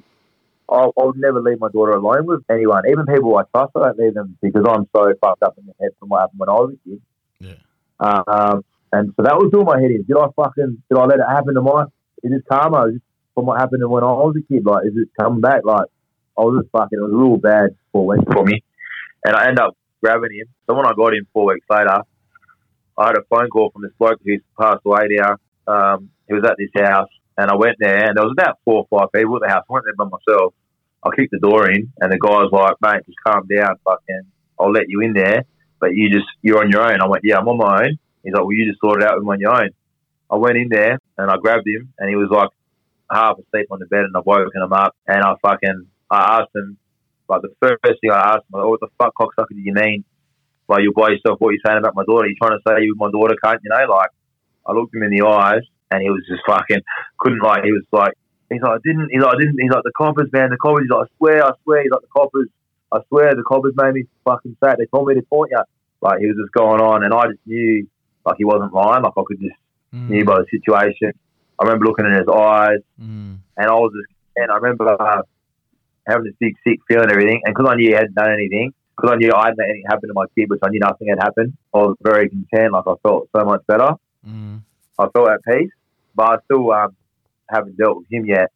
I, I would never leave my daughter alone with anyone, even people I trust. I don't leave them because I'm so fucked up in the head from what happened when I was a kid. Yeah. Um, and so that was all my head is. Did I fucking did I let it happen to my? Is this karma? Is this from what happened when I was a kid? Like, is it coming back? Like, I was just fucking. It was real bad weeks for me, and I end up grabbing him. So when I got him four weeks later, I had a phone call from this bloke who's passed away now. Um, he was at this house, and I went there, and there was about four or five people at the house. I went there by myself. I kicked the door in, and the guy's like, "Mate, just calm down, fucking. I'll let you in there, but you just you're on your own." I went, "Yeah, I'm on my own." He's like, "Well, you just sort it out on your own." I went in there and I grabbed him, and he was like half asleep on the bed, and I woken him up, and I fucking I asked him like the first thing I asked him, like, "What the fuck, cocksucker, do you mean?" Like you're by yourself. What are you saying about my daughter? You trying to say you with my daughter, can't you know? Like I looked him in the eyes, and he was just fucking couldn't like. He was like, he's like, I didn't. He's like, I didn't. He's like the coppers, man. The coppers. He's like, I swear, I swear. He's like the coppers. I swear, the coppers made me fucking say it. They told me to taunt you. Like he was just going on, and I just knew like he wasn't lying. Like I could just Mm. knew by the situation. I remember looking in his eyes, Mm. and I was just, and I remember uh, having this big sick feeling and everything. And because I knew he hadn't done anything, because I knew I hadn't let anything happen to my kid, which I knew nothing had happened, I was very content. Like I felt so much better. Mm. I felt at peace, but I still um, haven't dealt with him yet.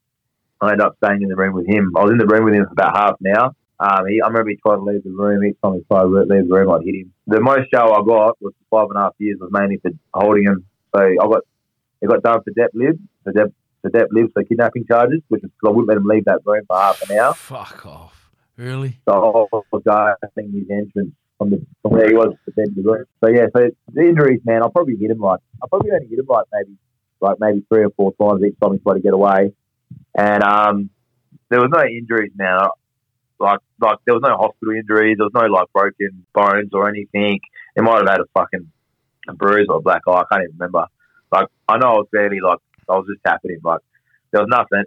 I ended up staying in the room with him. I was in the room with him for about half an hour. Um, he, I remember he tried to leave the room. Each time he tried to leave the room, I'd hit him. The most jail I got was five and a half years, was mainly for holding him. So I got, he got done for dep lib, for dep, for dep lives so kidnapping charges, which is because I wouldn't let him leave that room for half an hour. Fuck off. Really? So I was guarding his entrance from the from where he was to the the room. So yeah, so the injuries, man, I'll probably hit him like I'll probably only hit him like maybe like maybe three or four times each time he tried to get away. And um there was no injuries, man. Like like there was no hospital injuries, there was no like broken bones or anything. He might have had a fucking a bruise or a black eye, I can't even remember. Like I know I was barely like I was just tapping him, like there was nothing.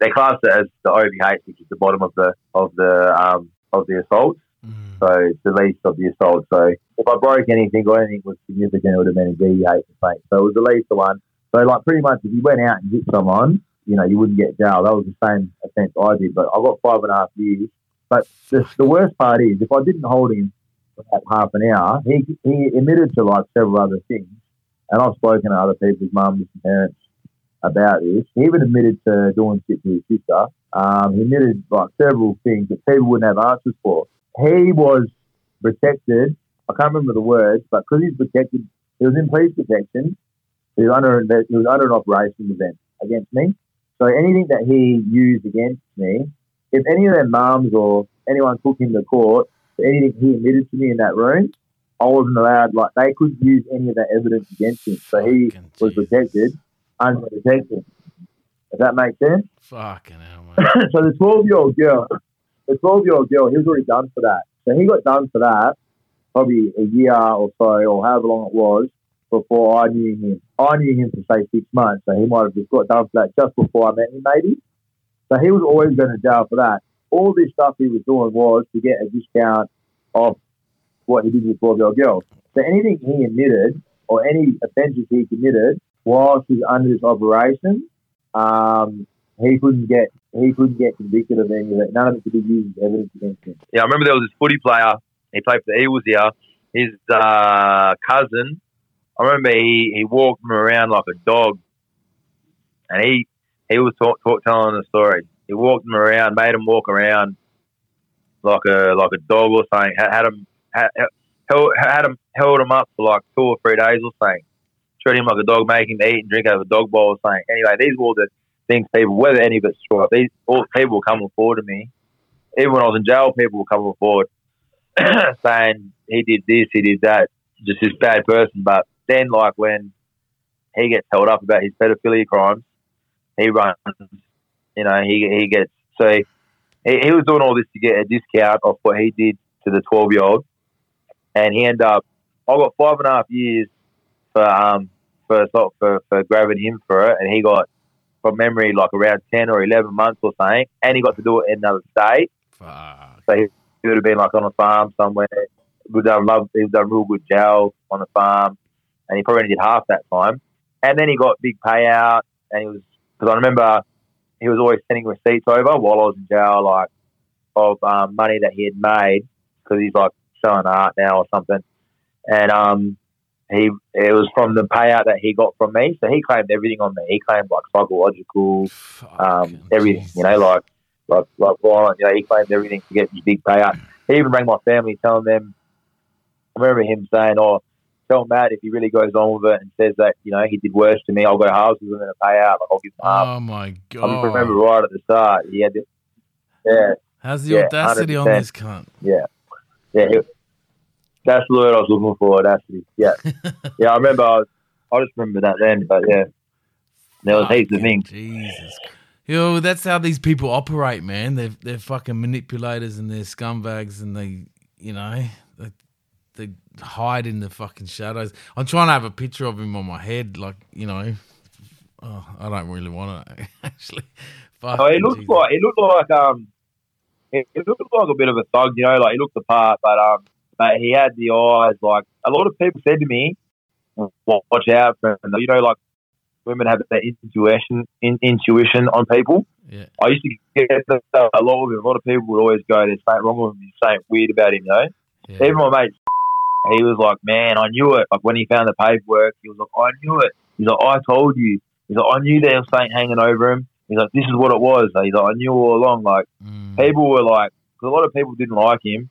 They classed it as the OVH, which is the bottom of the of the um of the assault. Mm. So it's the least of the assault. So if I broke anything or anything was significant, it would have been a DEA complaint. So it was the least of one. So like pretty much if you went out and hit someone, you know, you wouldn't get jail. That was the same offence I did. But I got five and a half years. But the, the worst part is if I didn't hold him for that half an hour, he he admitted to like several other things. And I've spoken to other people's mums and parents about this. He even admitted to doing shit to his sister. Um, he admitted like several things that people wouldn't have answers for. He was protected. I can't remember the words, but because he's protected, he was in police protection. He was under he was under an operation event against me. So anything that he used against me, if any of their mums or anyone took him to court for anything he admitted to me in that room, I wasn't allowed. Like they couldn't use any of that evidence against him. So he was jeez. Unprotected. If that make sense. Fucking hell, man. so the 12 year old girl, the 12 year old girl, he was already done for that. So he got done for that probably a year or so, or however long it was, before I knew him. I knew him for say six months, so he might have just got done for that just before I met him, maybe. So he was always going to jail for that. All this stuff he was doing was to get a discount off what he did with 12 year old girls. So anything he admitted or any offences he committed whilst he was under this operation, um, he couldn't get he couldn't get convicted of any of. None of it could be used as evidence against him. Yeah, I remember there was this footy player. He played for the Eagles here. His uh, cousin. I remember he, he walked him around like a dog, and he he was talk, talk, telling the story. He walked him around, made him walk around like a like a dog or something. Had, had him had, held, had him held him up for like two or three days or something. Treated him like a dog, making him eat and drink out of a dog bowl something. Anyway, these were all the things people, whether any of it's true, these all people were coming forward to me. Even when I was in jail, people were coming forward saying he did this, he did that, just this bad person. But then, like when he gets held up about his pedophilia crimes, he runs. You know, he he gets so he, he was doing all this to get a discount off what he did to the twelve year old, and he ended up. I got five and a half years for um for sort for for grabbing him for it, and he got from memory like around ten or eleven months or something, and he got to do it in another state. Fuck. So he, he would have been like on a farm somewhere. We've done love. He's done real good jail on the farm, and he probably only did half that time. And then he got big payout, and he was because I remember he was always sending receipts over while I was in jail, like of um, money that he had made because he's like selling art now or something. And um, he it was from the payout that he got from me, so he claimed everything on me. He claimed like psychological, um, everything, you know, like like like violent. You know, he claimed everything to get his big payout. He even rang my family, telling them. I remember him saying, "Oh, tell Matt if he really goes on with it and says that you know he did worse to me, I'll go halves with him in a payout. Like I'll give him half." Oh my god! I remember right at the start, he had this. Yeah, How's the Yeah, audacity on 100%. this cunt? yeah, yeah. He, that's the word I was looking for. Audacity. Yeah, yeah. I remember. I, was, I just remember that then, but yeah, there was heaps of things. Jesus. Yo, that's how these people operate, man. They're they're fucking manipulators and they're scumbags and they, you know, they, they hide in the fucking shadows. I'm trying to have a picture of him on my head, like you know. Oh, I don't really want to actually. Fuck. Oh, he looked like he looked like um, he looked like a bit of a thug, you know, like he looked the part, but um, but he had the eyes. Like a lot of people said to me, "Watch out for him." You know, like women have that intuition, in, intuition on people. Yeah. I used to get that a lot of him. A lot of people would always go, "There's something wrong with him. There's something weird about him," you know. yeah. Even my mate, he was like, "Man, I knew it." Like when he found the paperwork, he was like, "I knew it." He's like, "I told you." He's like, "I knew there was something hanging over him." He's like, "This is what it was." He's like, "I knew all along." Like Mm. people were like, 'cause a lot of people didn't like him,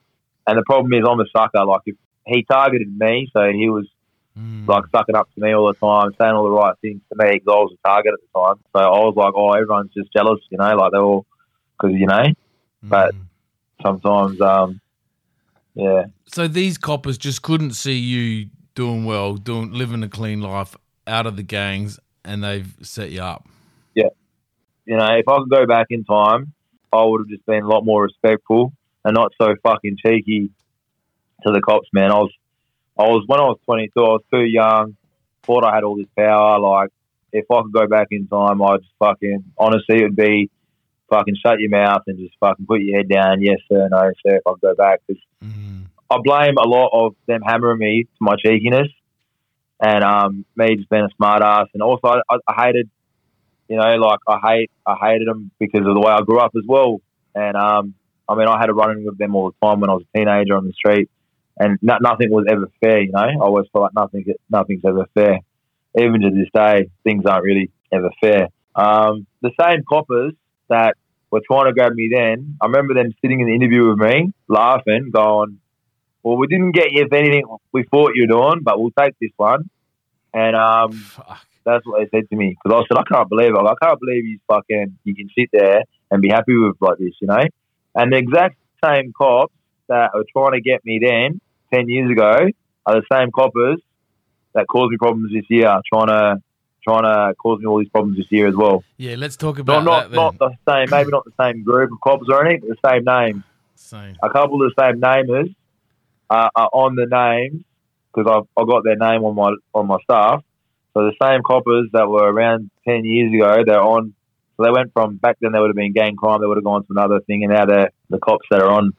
and the problem is I'm a sucker. Like if he targeted me, so he was Mm. like sucking up to me all the time, saying all the right things to me because I was a target at the time. So I was like, "Oh, everyone's just jealous," you know, like they're all because you know but- Mm. sometimes, um, yeah. So these coppers just couldn't see you doing well, doing living a clean life out of the gangs, and they've set you up. Yeah. You know, if I could go back in time, I would have just been a lot more respectful and not so fucking cheeky to the cops, man. I was, I was when I was 22, I was too young, thought I had all this power. Like, if I could go back in time, I'd just fucking, honestly, it would be fucking shut your mouth and just fucking put your head down. Yes, sir, no, sir, if I could go back. 'Cause Mm. I blame a lot of them hammering me to my cheekiness and um, me just being a smart ass. And also, I, I hated, you know, like I hate, I hated them because of the way I grew up as well. And um, I mean, I had a run in with them all the time when I was a teenager on the street, and no, nothing was ever fair. You know, I always felt like nothing, nothing's ever fair. Even to this day, things aren't really ever fair. Um, the same coppers that were trying to grab me then, I remember them sitting in the interview with me, laughing, going, well, we didn't get you if anything we thought you were doing, but we'll take this one. And um, Fuck. that's what they said to me because I said, I can't believe it. I can't believe you fucking you can sit there and be happy with like this, you know. And the exact same cops that were trying to get me then ten years ago are the same coppers that caused me problems this year, trying to trying to cause me all these problems this year as well. Yeah, let's talk about not that not the same, maybe not the same group of cops or anything, but the same name Same. a couple of the same namers uh, are on the names because I've, I've got their name on my on my staff. So the same coppers that were around ten years ago, they're on. So they went from back then they would have been gang crime, they would have gone to another thing, and now they're the cops that are on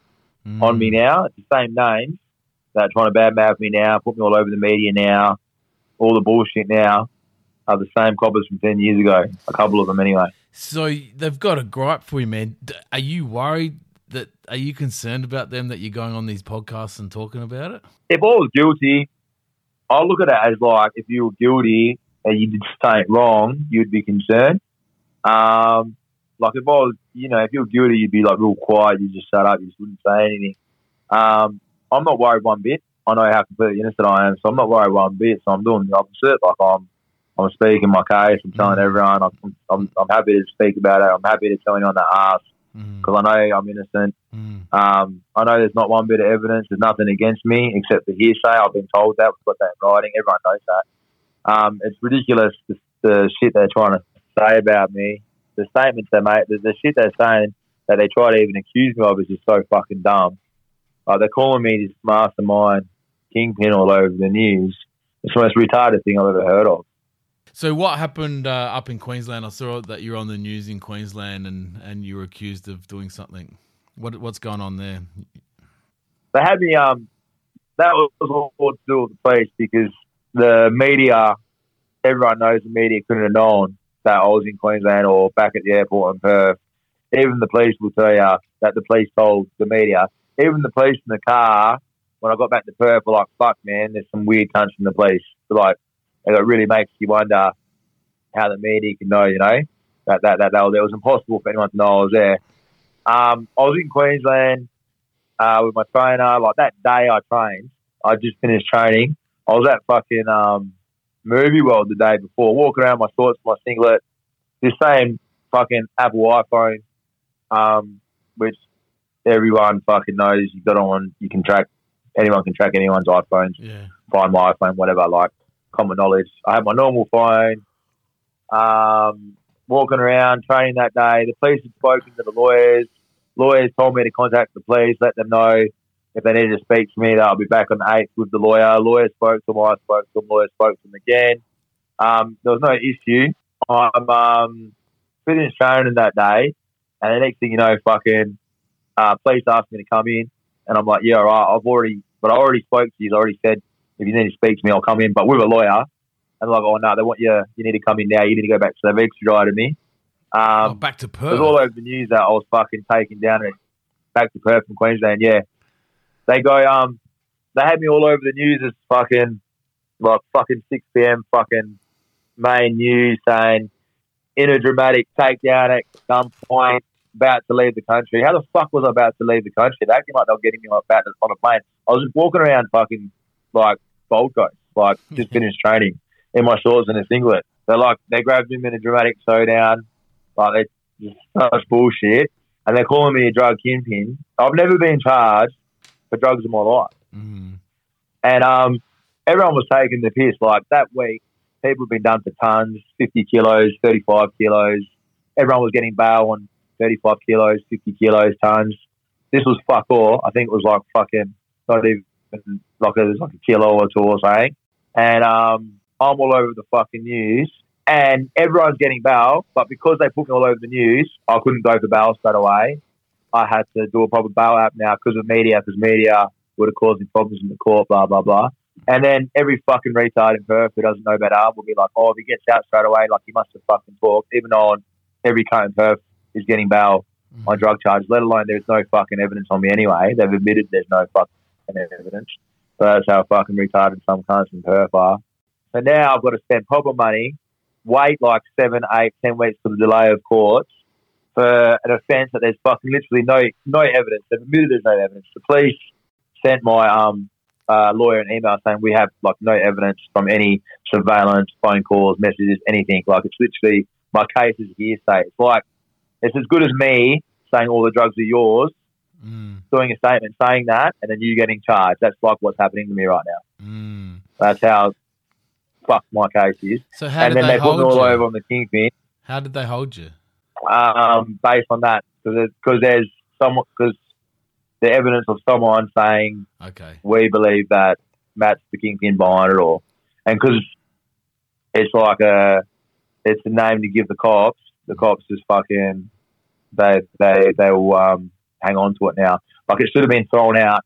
on me Mm. now. It's the same names, that are trying to badmouth me now, put me all over the media now, all the bullshit now, are the same coppers from 10 years ago. A couple of them, anyway. So they've got a gripe for you, man. Are you worried that? Are you concerned about them that you're going on these podcasts and talking about it? If I was guilty, I look at it as like if you were guilty and you did something wrong, you'd be concerned. Um, like if I was, you know, if you were guilty, you'd be like real quiet, you just shut up, you just wouldn't say anything. Um, I'm not worried one bit. I know how completely innocent I am, so I'm not worried one bit. So I'm doing the opposite. Like I'm, I'm speaking my case. I'm telling everyone. I'm, I'm, I'm happy to speak about it. I'm happy to tell anyone that asks Mm, because I know I'm innocent. mm, Um, I know there's not one bit of evidence. There's nothing against me except the hearsay. I've been told that. We've got that in writing. Everyone knows that. Um, it's ridiculous the, the shit they're trying to say about me. The statements they make, the, the shit they're saying that they try to even accuse me of is just so fucking dumb. Like they're calling me this mastermind kingpin all over the news. It's the most retarded thing I've ever heard of. So what happened uh, up in Queensland? I saw that you're on the news in Queensland and, and you were accused of doing something. What what's going on there? they had me. Um, that was all to do with the police because the media, everyone knows the media couldn't have known that I was in Queensland or back at the airport in Perth. Even the police will tell you that the police told the media. Even the police in the car when I got back to Perth were like, "Fuck, man, there's some weird cunts in the police." Like, it really makes you wonder how the media can know. You know that that that, that was, it was impossible for anyone to know I was there. Um, I was in Queensland uh, with my trainer. Like that day I trained, I just finished training. I was at fucking um, Movie World the day before, walking around my shorts, my singlet, this same fucking Apple iPhone, um, which everyone fucking knows. You got on, you can track, anyone can track anyone's iPhones, Yeah. find my iPhone, whatever, I like common knowledge. I had my normal phone, um, walking around, training that day. The police had spoken to the lawyers. Lawyers told me to contact the police, let them know if they needed to speak to me, that I'll be back on the 8th with the lawyer. Lawyer spoke to them, I spoke to them, lawyer spoke to them again. Um, there was no issue. I'm um, finished training that day, and the next thing you know, fucking uh, police asked me to come in, and I'm like, yeah, all right, I've already, but I already spoke to you. I already said if you need to speak to me, I'll come in, but with a lawyer. And they're like, oh no, they want you. You need to come in now. You need to go back. So they've extradited me. Um, oh, back to it Perth. was all over the news that I was fucking taken down and back to Perth from Queensland. Yeah, they go. Um, they had me all over the news as fucking like fucking six pm fucking main news saying in a dramatic takedown at some point, about to leave the country. How the fuck was I about to leave the country? They acting like they were getting me like that on a plane. I was just walking around fucking like Gold Coast, like just finished training in my shorts and a singlet. They're like they grabbed him in a dramatic showdown. Like they just such bullshit. And they're calling me a drug kingpin. I've never been charged for drugs in my life. Mm. And um, everyone was taking the piss. Like that week, people have been done for tons, 50 kilos, 35 kilos. Everyone was getting bail on 35 kilos, 50 kilos, tons. This was fuck all. I think it was like fucking, not even like it was like a kilo or two or something. And um, I'm all over the fucking news. And everyone's getting bail, but because they put me all over the news, I couldn't go for bail straight away. I had to do a proper bail app now because of media, because media would have caused me problems in the court, blah, blah, blah. And then every fucking retard in Perth who doesn't know better will be like, oh, if he gets out straight away, like he must have fucking talked, even though every cunt in Perth is getting bail mm. on drug charges, let alone there's no fucking evidence on me anyway. They've admitted there's no fucking evidence. So that's how fucking retarded some cunts in Perth are. So now I've got to spend proper money, wait like seven, eight, ten weeks for the delay of courts for an offence that there's fucking literally no no evidence. They've admitted there's no evidence. The police sent my um uh, lawyer an email saying we have like no evidence from any surveillance, phone calls, messages, anything. Like it's literally my case is hearsay. It's like it's as good as me saying all the drugs are yours, Mm. doing a statement saying that, and then you getting charged. That's like what's happening to me right now. Mm. That's how fucked my case is. So how and did then they, they, put hold me all you? over on the kingpin. How did they hold you? Um, based on that because there's someone because the evidence of someone saying Okay. we believe that Matt's the kingpin behind it all, and because it's like a it's a name to give the cops. The cops just fucking they they they will um, hang on to it now. Like it should have been thrown out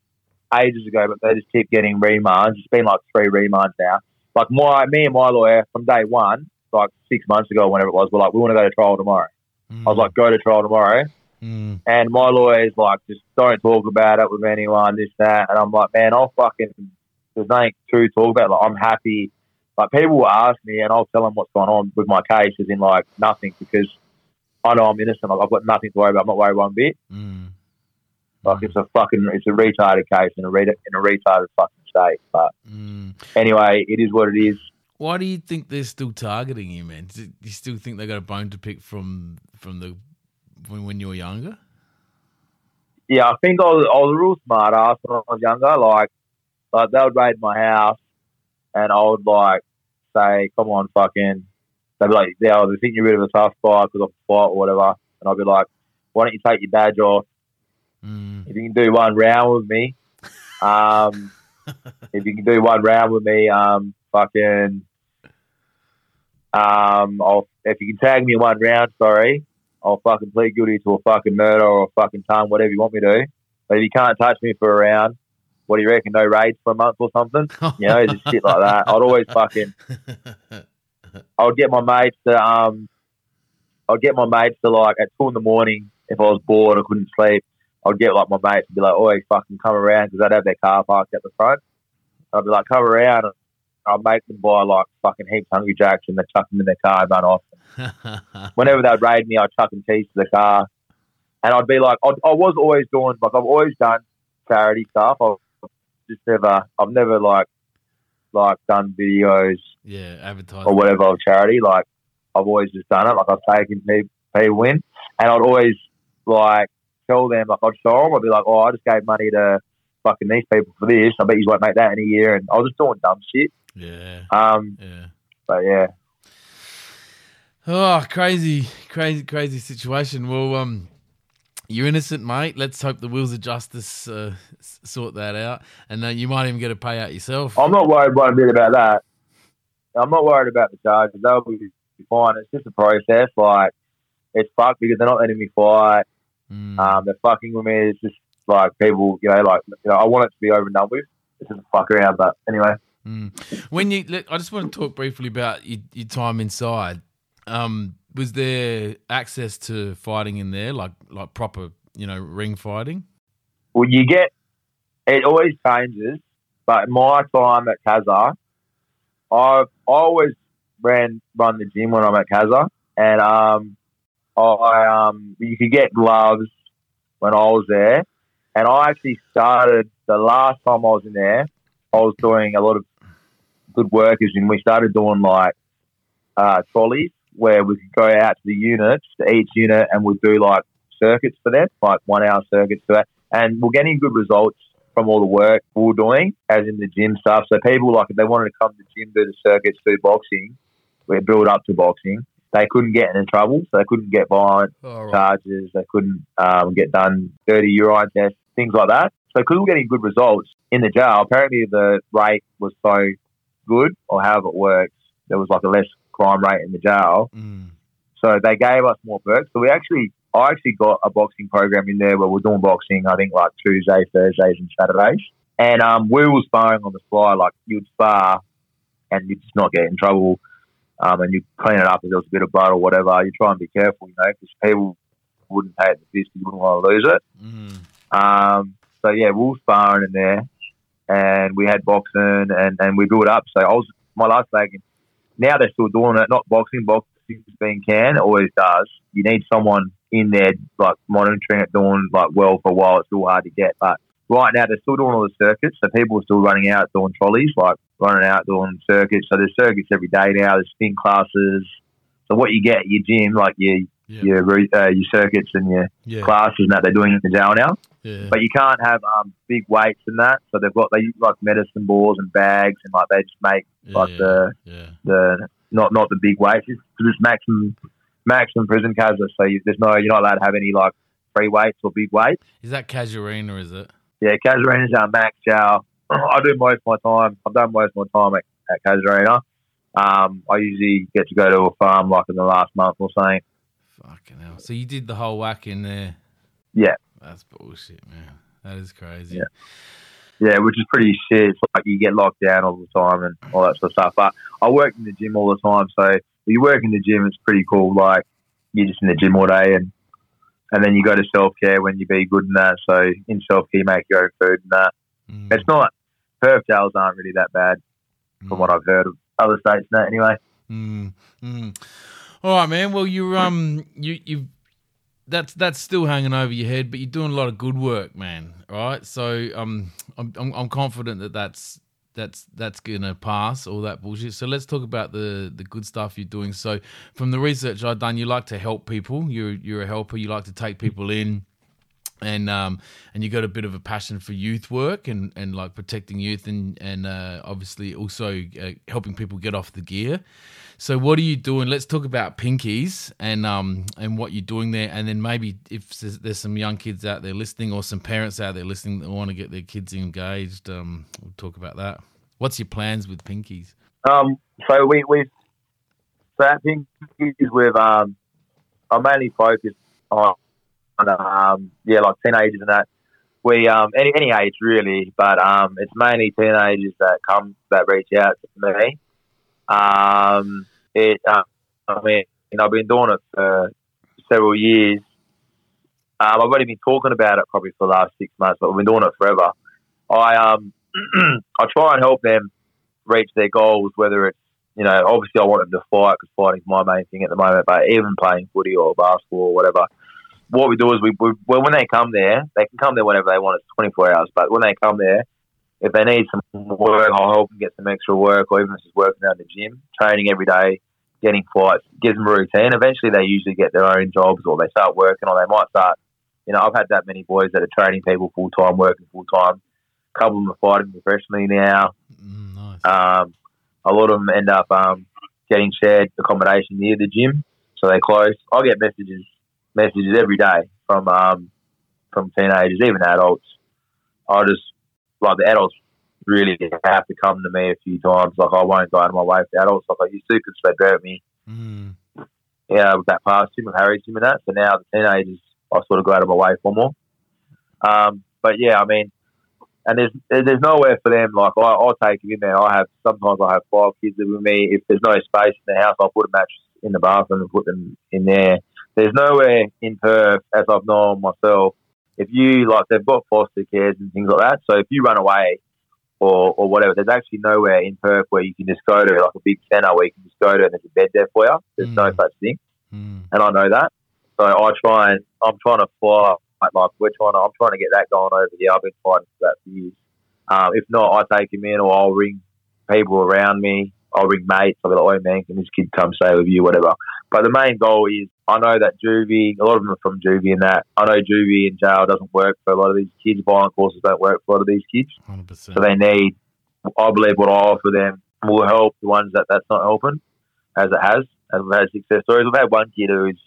ages ago, but they just keep getting remands. It's been like three remands now. Like my me and my lawyer from day one, like six months ago, whenever it was, we're like, we want to go to trial tomorrow. I was like, go to trial tomorrow. Mm. And my lawyer's like, just don't talk about it with anyone, this, that. And I'm like, man, I'll fucking, there's nothing to talk about. Like, I'm happy. Like, people will ask me and I'll tell them what's going on with my case, as in, like, nothing, because I know I'm innocent. Like, I've got nothing to worry about. I'm not worried one bit. Mm. Like, it's a fucking, it's a retarded case in a, re- in a retarded fucking state. But Mm. anyway, it is what it is. Why do you think they're still targeting you, man? Do you still think they got a bone to pick from from the when, when you were younger? yeah, I think I was, I was a real smart ass when I was younger. Like, like they would raid my house, and I would like say, "Come on, fucking." They'd be like, "Yeah, they think you're a bit of a tough guy because of a fight or whatever," and I'd be like, "Why don't you take your badge off? Mm. If you can do one round with me, um, if you can do one round with me, um, fucking, um, I'll if you can tag me in one round, sorry, I'll fucking plead guilty to a fucking murder or a fucking tongue, whatever you want me to. But if you can't touch me for a round, what do you reckon? No raids for a month or something? You know, just shit like that. I'd always fucking, I would get my mates to, um, I'd get my mates to like at two in the morning if I was bored or couldn't sleep. I'd get like my mates to be like, "Oh, fucking come around," because they'd have their car parked at the front. I'd be like, "Come around," I'd make them buy like fucking heaps of Hungry Jacks and they chuck them in their car and run off. Whenever they'd raid me, I'd chuck them keys to the car, and I'd be like, I, I was always doing like I've always done charity stuff. I've just never, I've never like like done videos yeah, advertising. or whatever of charity. Like I've always just done it. Like I've taken people, people in, and I'd always like tell them like I'd show them. I'd be like, oh, I just gave money to fucking these people for this. I bet you won't make that in a year. And I was just doing dumb shit. Yeah, Um, yeah. but yeah, Oh, crazy, crazy, crazy situation. Well, um, you're innocent, mate. Let's hope the wheels of justice uh, sort that out, and uh, you might even get a payout yourself. I'm not worried one bit about that. I'm not worried about the charges. They'll be fine. It's just a process. Like it's fucked because they're not letting me fight. Mm. Um, they're fucking with me. It's just like people, you know, like you know, I want it to be over and done with. It's just a fuck around. But anyway. Mm. When you, I just want to talk briefly about your, your time inside. Um, was there access to fighting in there, like like proper, you know, ring fighting? well, you get it always changes. But my time at Kazar, I I always ran run the gym when I'm at Kazar, and um, I um, you could get gloves when I was there, and I actually started the last time I was in there. I was doing a lot of good work, as in we started doing like uh, trolleys where we could go out to the units, to each unit, and we'd do like circuits for them, like one hour circuits for that. And we're getting good results from all the work we we're doing, as in the gym stuff. So people like if they wanted to come to the gym, do the circuits, do boxing, we build up to boxing. They couldn't get in trouble, so they couldn't get violent Oh, charges. They couldn't um, get done dirty urine tests, things like that. So because we're getting good results in the jail, apparently the rate was so good, or however it works, there was like a less crime rate in the jail. Mm. So they gave us more perks. So we actually, I actually got a boxing program in there where we're doing boxing. I think like Tuesdays, Thursdays, and Saturdays. And um, we were sparring on the fly. Like you'd spar, and you'd just not get in trouble. Um, and you clean it up if there was a bit of blood or whatever. You try and be careful, you know, because people wouldn't take the fist. You wouldn't want to lose it. Mm. Um, so yeah, we were sparring in there, and we had boxing, and, and we built up. So I was my last leg. Now they're still doing it, not boxing. Boxing's being canned, it always does. You need someone in there like monitoring it, doing like well for a while. It's still hard to get, but right now they're still doing all the circuits. So people are still running out doing trolleys, like running out doing circuits. So there's circuits every day now. There's spin classes. So what you get at your gym, like your Yeah, your uh, your circuits and your yeah, classes and that they're doing in the jail now yeah. but you can't have um, big weights and that. So they've got they use like medicine balls and bags and like they just make yeah, like the yeah. the not not the big weights. It's just maximum maximum prison cases. So you, there's no you're not allowed to have any like free weights or big weights. Is that Casuarina? Is it? Yeah, Casuarina is our max jail. I do most of my time. I've done most of my time at, at Casuarina. Um, I usually get to go to a farm like in the last month or something. Fucking hell! So you did the whole whack in there? Yeah. That's bullshit, man. That is crazy. Yeah. yeah, which is pretty shit. It's like you get locked down all the time and all that sort of stuff. But I work in the gym all the time, so you work in the gym, it's pretty cool. Like you're just in the gym all day, and and then you go to self care when you be good in that. So in self care, you make your own food and that. Mm, It's not Perth jails aren't really that bad from what I've heard of other states. and That anyway. Mm, mm. All right, man. Well, you um, you you that's that's still hanging over your head, but you're doing a lot of good work, man. Right? so um, I'm I'm, I'm confident that that's that's that's gonna pass all that bullshit. So let's talk about the the good stuff you're doing. So from the research I've done, you like to help people. You're you're a helper. You like to take people in and um and you got a bit of a passion for youth work and and like protecting youth and and uh, obviously also uh, helping people get off the gear. So what are you doing? Let's talk about Pinkies and um and what you're doing there, and then maybe if there's, some young kids out there listening or some parents out there listening that want to get their kids engaged, um, we'll talk about that. What's your plans with Pinkies? Um, so we we so I think with um, I'm mainly focused on, on um, yeah, like teenagers and that. We um, any any age really, but um, it's mainly teenagers that come that reach out to me. Um, it uh, I mean, you know, I've been doing it for several years. Um, I've only been talking about it probably for the last six months, but we've been doing it forever. I um, I try and help them reach their goals, whether it's, you know, obviously I want them to fight because fighting's my main thing at the moment, but even playing footy or basketball or whatever, what we do is we, we well, when they come there, they can come there whenever they want, it's 24 hours, but when they come there, if they need some work, I'll help them get some extra work, or even if it's just working out in the gym, training every day, getting fights, gives them a routine. Eventually, they usually get their own jobs, or they start working, or they might start. You know, I've had that many boys that are training people full time, working full time. A couple of them are fighting professionally now. Mm, nice. Um, a lot of them end up um, getting shared accommodation near the gym, so they're close. I get messages messages every day from um, from teenagers, even adults. I just like the adults really have to come to me a few times. Like I won't go out of my way for adults like I used to because they me. Mm, Yeah, with that past him with Harry's gym and that. So now the teenagers, I sort of go out of my way for more. Um, but yeah, I mean, and there's there's there's nowhere for them. Like I, I'll take them in there. I have sometimes I have five kids with me. If there's no space in the house, I'll put a mattress in the bathroom and put them in there. There's nowhere in Perth, as I've known myself. If you like, they've got foster cares and things like that. So if you run away or or whatever, there's actually nowhere in Perth where you can just go to like a big centre where you can just go to and there's a bed there for you. There's no Mm. such thing mm, and I know that. So I try and I'm trying to fight like we're trying to I'm trying to get that going over here. I've been fighting for that for years. Um, if not, I take him in or I'll ring people around me. I'll ring mates. I'll be like, "Oh man, can this kid come stay with you?" Whatever. But the main goal is I know that juvie. A lot of them are from juvie and that. I know juvie and jail doesn't work for a lot of these kids. Violent courses don't work for a lot of these kids. 100%. So they need, I believe, what I offer them will help the ones that that's not helping, as it has. As we've had success stories. We've had one kid who's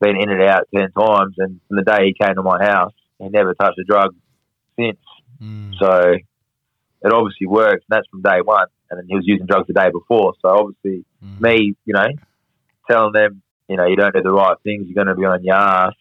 been in and out ten times, and from the day he came to my house, he never touched a drug since. Mm, So it obviously works, and that's from day one. And then he was using drugs the day before. So obviously, mm. me, you know, telling them, you know, you don't do the right things, you're going to be on your ass.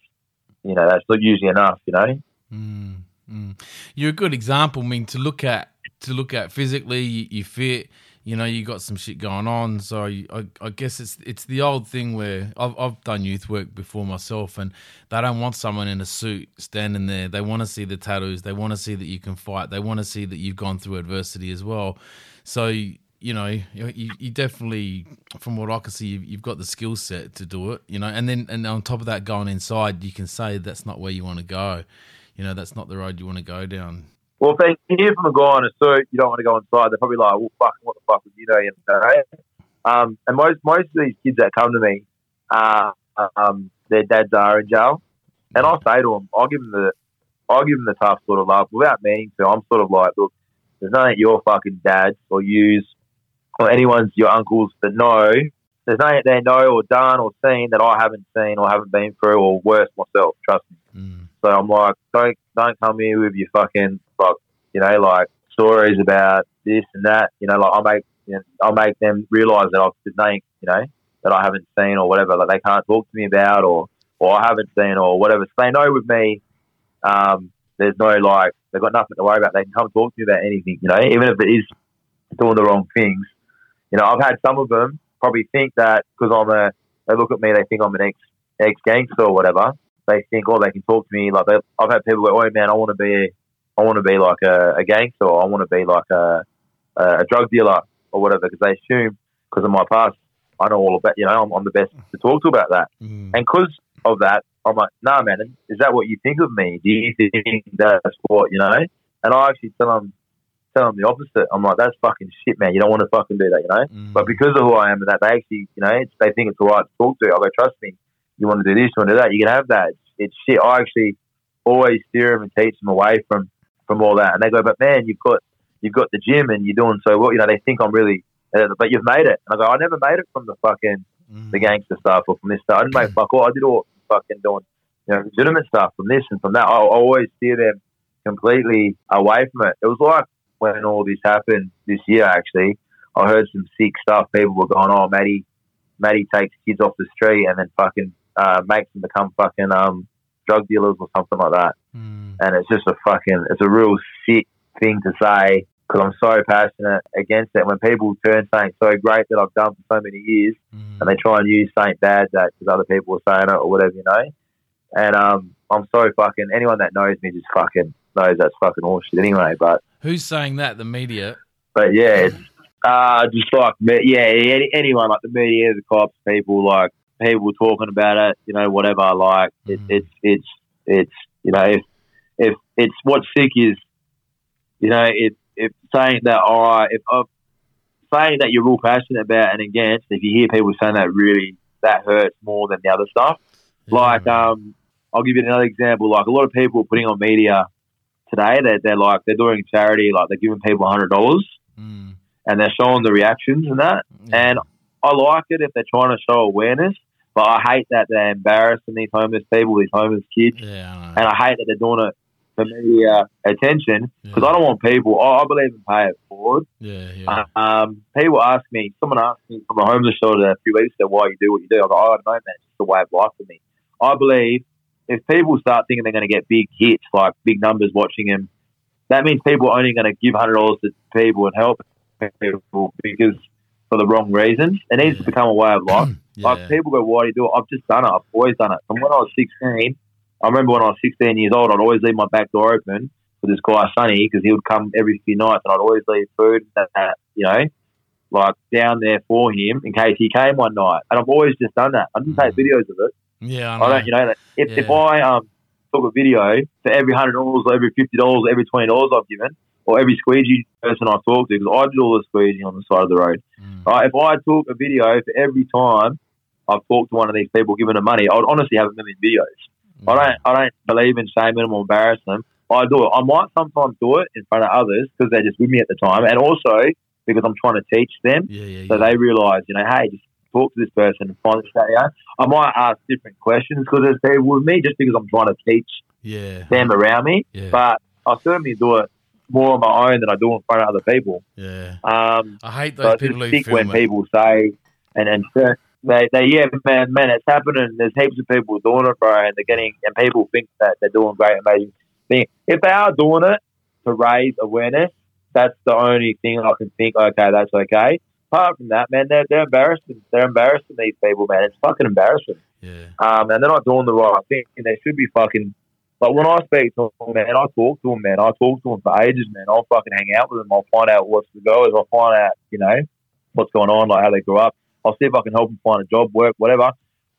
You know, that's not usually enough. You know. Mm, mm. You're a good example. I mean, to look at to look at physically, you, you fit. You know, you got some shit going on. So I, I guess it's it's the old thing where I've I've done youth work before myself, and they don't want someone in a suit standing there. They want to see the tattoos. They want to see that you can fight. They want to see that you've gone through adversity as well. So you know, you, you definitely, from what I can see, you've, you've got the skill set to do it. You know, and then and on top of that, going inside, you can say that's not where you want to go. You know, that's not the road you want to go down. Well, if they hear from a guy in a suit, you don't want to go inside. They're probably like, "Well, fuck, what the fuck would you do?" You know? Um, and most most of these kids that come to me, uh, um, their dads are in jail, and I say to them, I'll give them the, I'll give them the tough sort of love without meaning to. I'm sort of like, look, there's nothing your fucking dads or yous or anyone's your uncles that know. There's nothing they know or done or seen that I haven't seen or haven't been through or worse myself. Trust me. Mm, So I'm like, don't don't come here with your fucking you know, like stories about this and that. You know, like I make you know, I make them realise that I've there's you know, that I haven't seen or whatever that they can't talk to me about or or I haven't seen or whatever. So they know with me, um, there's no like they've got nothing to worry about. They can come talk to me about anything, you know, even if it is doing the wrong things. You know, I've had some of them probably think that because I'm a, they look at me, they think I'm an ex ex gangster or whatever. They think, oh, they can talk to me like they, I've had people go, oh man, I want to be, I want to be like a, a gangster, or I want to be like a, a drug dealer or whatever, because they assume because of my past, I know all about, you know, I'm, I'm the best to talk to about that. Mm. And because of that, I'm like, nah, man, is that what you think of me? Do you think that's what, you know? And I actually tell them, tell them the opposite. I'm like, that's fucking shit, man. You don't want to fucking do that, you know? Mm. But because of who I am and that, they actually, you know, it's, they think it's all right to talk to. I go, trust me, you want to do this, you want to do that, you can have that. It's, it's shit. I actually always steer them and teach them away from, from all that. And they go, but man, you've got, you've got the gym and you're doing so well. You know, they think I'm really, uh, but you've made it. And I go, I never made it from the fucking, Mm. the gangster stuff or from this stuff. I didn't make fuck all. I did all fucking doing, you know, legitimate stuff from this and from that. I, I always steer them completely away from it. It was like when all this happened this year, actually, I heard some sick stuff. People were going, oh, Matty, Matty takes kids off the street and then fucking uh, makes them become fucking um, drug dealers or something like that. Mm. And it's just a fucking, it's a real sick thing to say because I'm so passionate against it. When people turn something so great that I've done for so many years Mm. and they try and use something bad that because other people are saying it or whatever, you know. And um, I'm so fucking anyone that knows me just fucking knows that's fucking horseshit anyway. But Who's saying that? The media. but yeah, it's uh, just like me- yeah, any, anyone like the media, the cops, people like people talking about it, you know, whatever. Like it, Mhm. it's it's it's you know if if it's what's sick is you know if if saying that all right if uh, saying that you're real passionate about and against if you hear people saying that really that hurts more than the other stuff. Like, um, I'll give you another example. Like, a lot of people are putting on media today. They're, they're like, they're doing charity, like, they're giving people $100 Mm. and they're showing the reactions and that. Yeah. And I like it if they're trying to show awareness, but I hate that they're embarrassing these homeless people, these homeless kids. yeah, I. And I hate that they're doing it for media attention because I don't want people, I, I believe in pay it forward. yeah, yeah. Um, people ask me, someone asked me from a homeless shelter a few weeks ago why you do what you do. I go, I don't know, man. It's just a way of life for me. I believe if people start thinking they're going to get big hits, like big numbers watching them, that means people are only going to give hundred dollars to people and help people because for the wrong reasons. It needs to become a way of life. yeah. Like people go, why do you do it? I've just done it. I've always done it. From when I was 16, I remember when I was 16 years old, I'd always leave my back door open for this guy, Sonny, because he would come every few nights and I'd always leave food, uh, you know, like down there for him in case he came one night. And I've always just done that. I didn't take Mhm. videos of it. yeah, I. I don't, you know, if, if I um, took a video for every $100 or every $50 or every $20 I've given, or every squeegee person I talk to, because I did all the squeegee on the side of the road. Mm. Right, if I took a video for every time I've talked to one of these people, giving them money, I would honestly have a million videos. I don't, I don't believe in shaming them or embarrassing them. I do it. I might sometimes do it in front of others because they're just with me at the time, and also because I'm trying to teach them Yeah, yeah, yeah. so they realise, you know, hey, just talk to this person and find this out. I might ask different questions because there's people with me just because I'm trying to teach yeah, them around me. yeah, But I certainly do it more on my own than I do in front of other people. yeah. Um, I hate so those it's people who film when it. people say, and and they, they yeah man man it's happening. There's heaps of people doing it, bro, and they're getting and people think that they're doing great, amazing thing. If they are doing it to raise awareness, that's the only thing I can think. Okay, that's okay. Apart from that, man, they're they're embarrassing. They're embarrassing these people, man. It's fucking embarrassing. Yeah, Um, and they're not doing the right thing. And they should be fucking. But when I speak to them, man, I talk to them, man. I talk to them for ages, man. I'll fucking hang out with them. I'll find out what's the go is. I'll find out, you know, what's going on, like how they grew up. I'll see if I can help them find a job, work, whatever.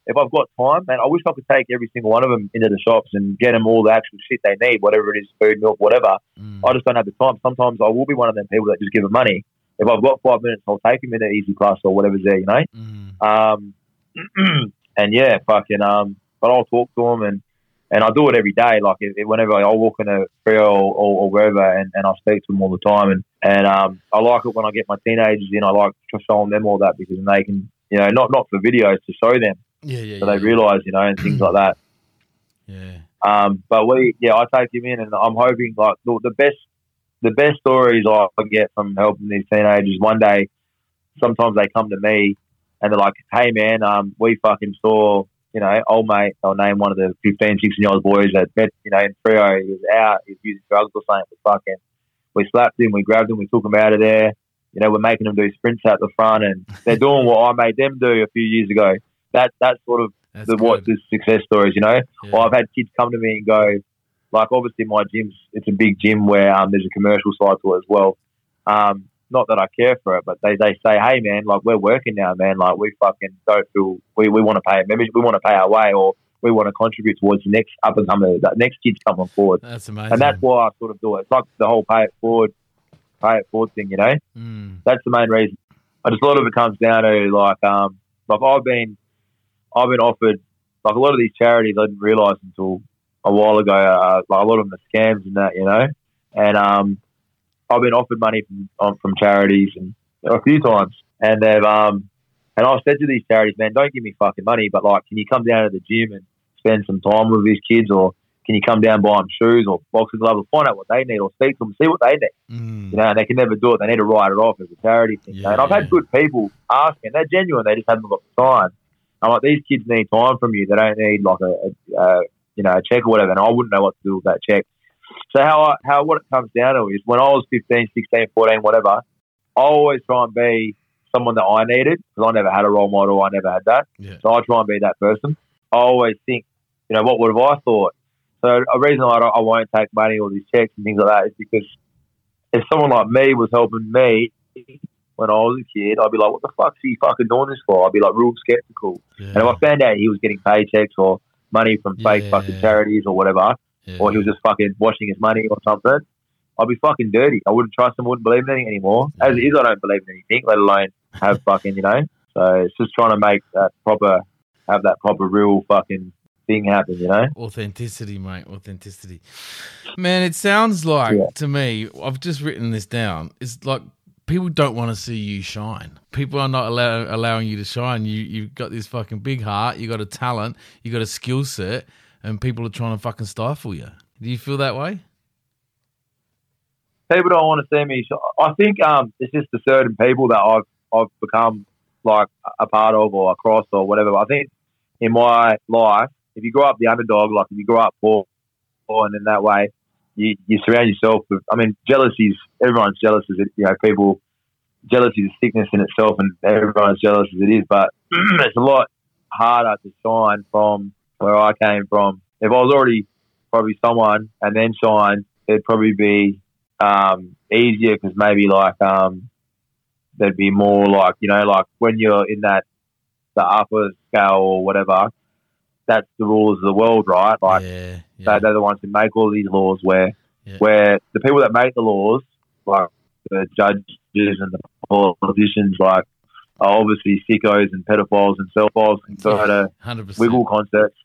If I've got time, man, I wish I could take every single one of them into the shops and get them all the actual shit they need, whatever it is, food, milk, whatever. Mm. I just don't have the time. Sometimes I will be one of them people that just give them money. If I've got five minutes, I'll take them in an easy Plus or whatever's there, you know. Mm. Um, and yeah, fucking. Um, but I'll talk to them and and I do it every day. Like if, if- whenever I walk in a trail or, or, or wherever, and, and I speak to them all the time. And and um, I like it when I get my teenagers in. I like showing them all that because they can, you know, not not for videos to show them Yeah, yeah, so yeah. they realise, you know, and things like that. Yeah. Um, but we, yeah, I take him in, and I'm hoping like the, the best, the best stories I get from helping these teenagers. One day, sometimes they come to me and they're like, "Hey, man, um, we fucking saw you know, old mate, I'll name one of the 15, 16 year old boys that met, you know, in Freo, he was out, he was using drugs or something, but fucking, we slapped him, we grabbed him, we took him out of there. You know, we're making them do sprints out the front and they're doing what I made them do a few years ago. That, that's sort of That's the, what the success stories, you know? Yeah. Or I've had kids come to me and go, like, obviously my gym's, it's a big gym where um, there's a commercial side to it as well. Um, not that I care for it, but they, they say, hey, man, like, we're working now, man. Like, we fucking don't feel, we, we want to pay a membership, we want to pay our way, or we want to contribute towards the next up and coming, that next kid's coming forward. That's amazing. And that's why I sort of do it. It's like the whole pay it forward, pay it forward thing, you know? Mm. that's the main reason. I just a lot of it comes down to like um like I've been I've been offered like a lot of these charities I didn't realise until a while ago uh, like a lot of them are scams and that you know and um I've been offered money from um, from charities and a few times and they've um and I've said to these charities man don't give me fucking money but like can you come down to the gym and spend some time with these kids or can you come down buy them shoes or boxing gloves or find out what they need or speak to them see what they need Mm. you know, and they can never do it. They need to write it off as a charity thing. know. And I've had good people ask me, and they're genuine. They just haven't got the time. I'm like, these kids need time from you. They don't need like a, a, a you know, a check or whatever. And I wouldn't know what to do with that check. So how I, how what it comes down to is when I was 15, 16, 14, whatever, I always try and be someone that I needed because I never had a role model. I never had that. Yeah. So I try and be that person. I always think, you know, what would have I thought? So a reason I, I won't take money or these checks and things like that is because if someone like me was helping me when I was a kid, I'd be like, what the fuck's he fucking doing this for? I'd be like real skeptical. Yeah. And if I found out he was getting paychecks or money from fake Yeah. fucking charities or whatever, yeah. or he was just fucking washing his money or something, I'd be fucking dirty. I wouldn't trust him, wouldn't believe in anything anymore. As it is, I don't believe in anything, let alone have fucking, you know? So it's just trying to make that proper, have that proper real fucking thing happen, you know? Authenticity, mate. Authenticity. Man, it sounds like Yeah. to me, I've just written this down. It's like people don't want to see you shine. People are not allow, allowing you to shine. You you've got this fucking big heart, you've got a talent, you've got a skill set, and people are trying to fucking stifle you. Do you feel that way? people don't want to see me. sh- I think um, it's just the certain people that I've I've become like a part of or across or whatever. I think in my life, if you grow up the underdog, like if you grow up poor, poor and in that way, you, you surround yourself with. I mean, jealousy's everyone's jealous as it. You know, people jealousy is sickness in itself, and everyone's jealous as it is. But it's a lot harder to shine from where I came from. If I was already probably someone and then signed, it'd probably be um, easier because maybe like um, there'd be more like you know like when you're in that the upper scale or whatever, that's the rules of the world, right? Like yeah, they, yeah, they're the ones who make all these laws where Yeah. where the people that make the laws, like the judges and the politicians, like are obviously sickos and pedophiles and cell phones can go to. Wiggle concerts.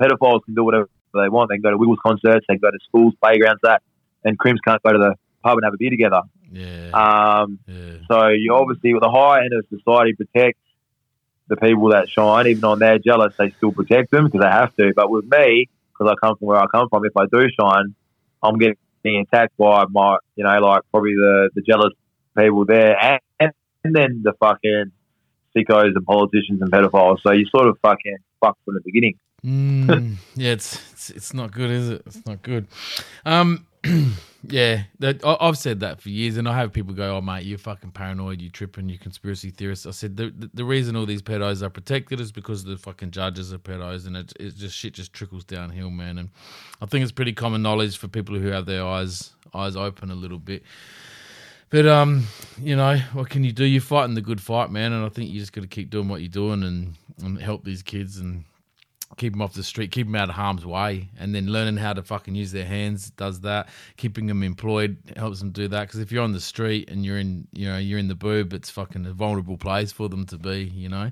Pedophiles can do whatever they want. They can go to Wiggles concerts. They can go to schools, playgrounds, that, and crims can't go to the pub and have a beer together. Yeah, Um, yeah, so you obviously, with the higher end of society, protect the people that shine. Even on they're jealous, they still protect them because they have to. But with me, because I come from where I come from, if I do shine, I'm getting attacked by my, you know, like probably the, the jealous people there, and, and, and then the fucking sickos and politicians and pedophiles. So you sort of fucking fuck from the beginning. Mm, yeah, it's, it's it's not good, is it? It's not good. Um, yeah, that, I, I've said that for years, and I have people go, "Oh, mate, you're fucking paranoid, you tripping, you conspiracy theorist." I said the, the the reason all these pedos are protected is because the fucking judges are pedos, and it it just shit just trickles downhill, man. And I think it's pretty common knowledge for people who have their eyes eyes open a little bit. But um, you know, what can you do? You're fighting the good fight, man, and I think you just got to keep doing what you're doing and, and help these kids and keep them off the street, keep them out of harm's way, and then learning how to fucking use their hands does that. Keeping them employed helps them do that because if you're on the street and you're in, you know, you're in the boob, it's fucking a vulnerable place for them to be, you know.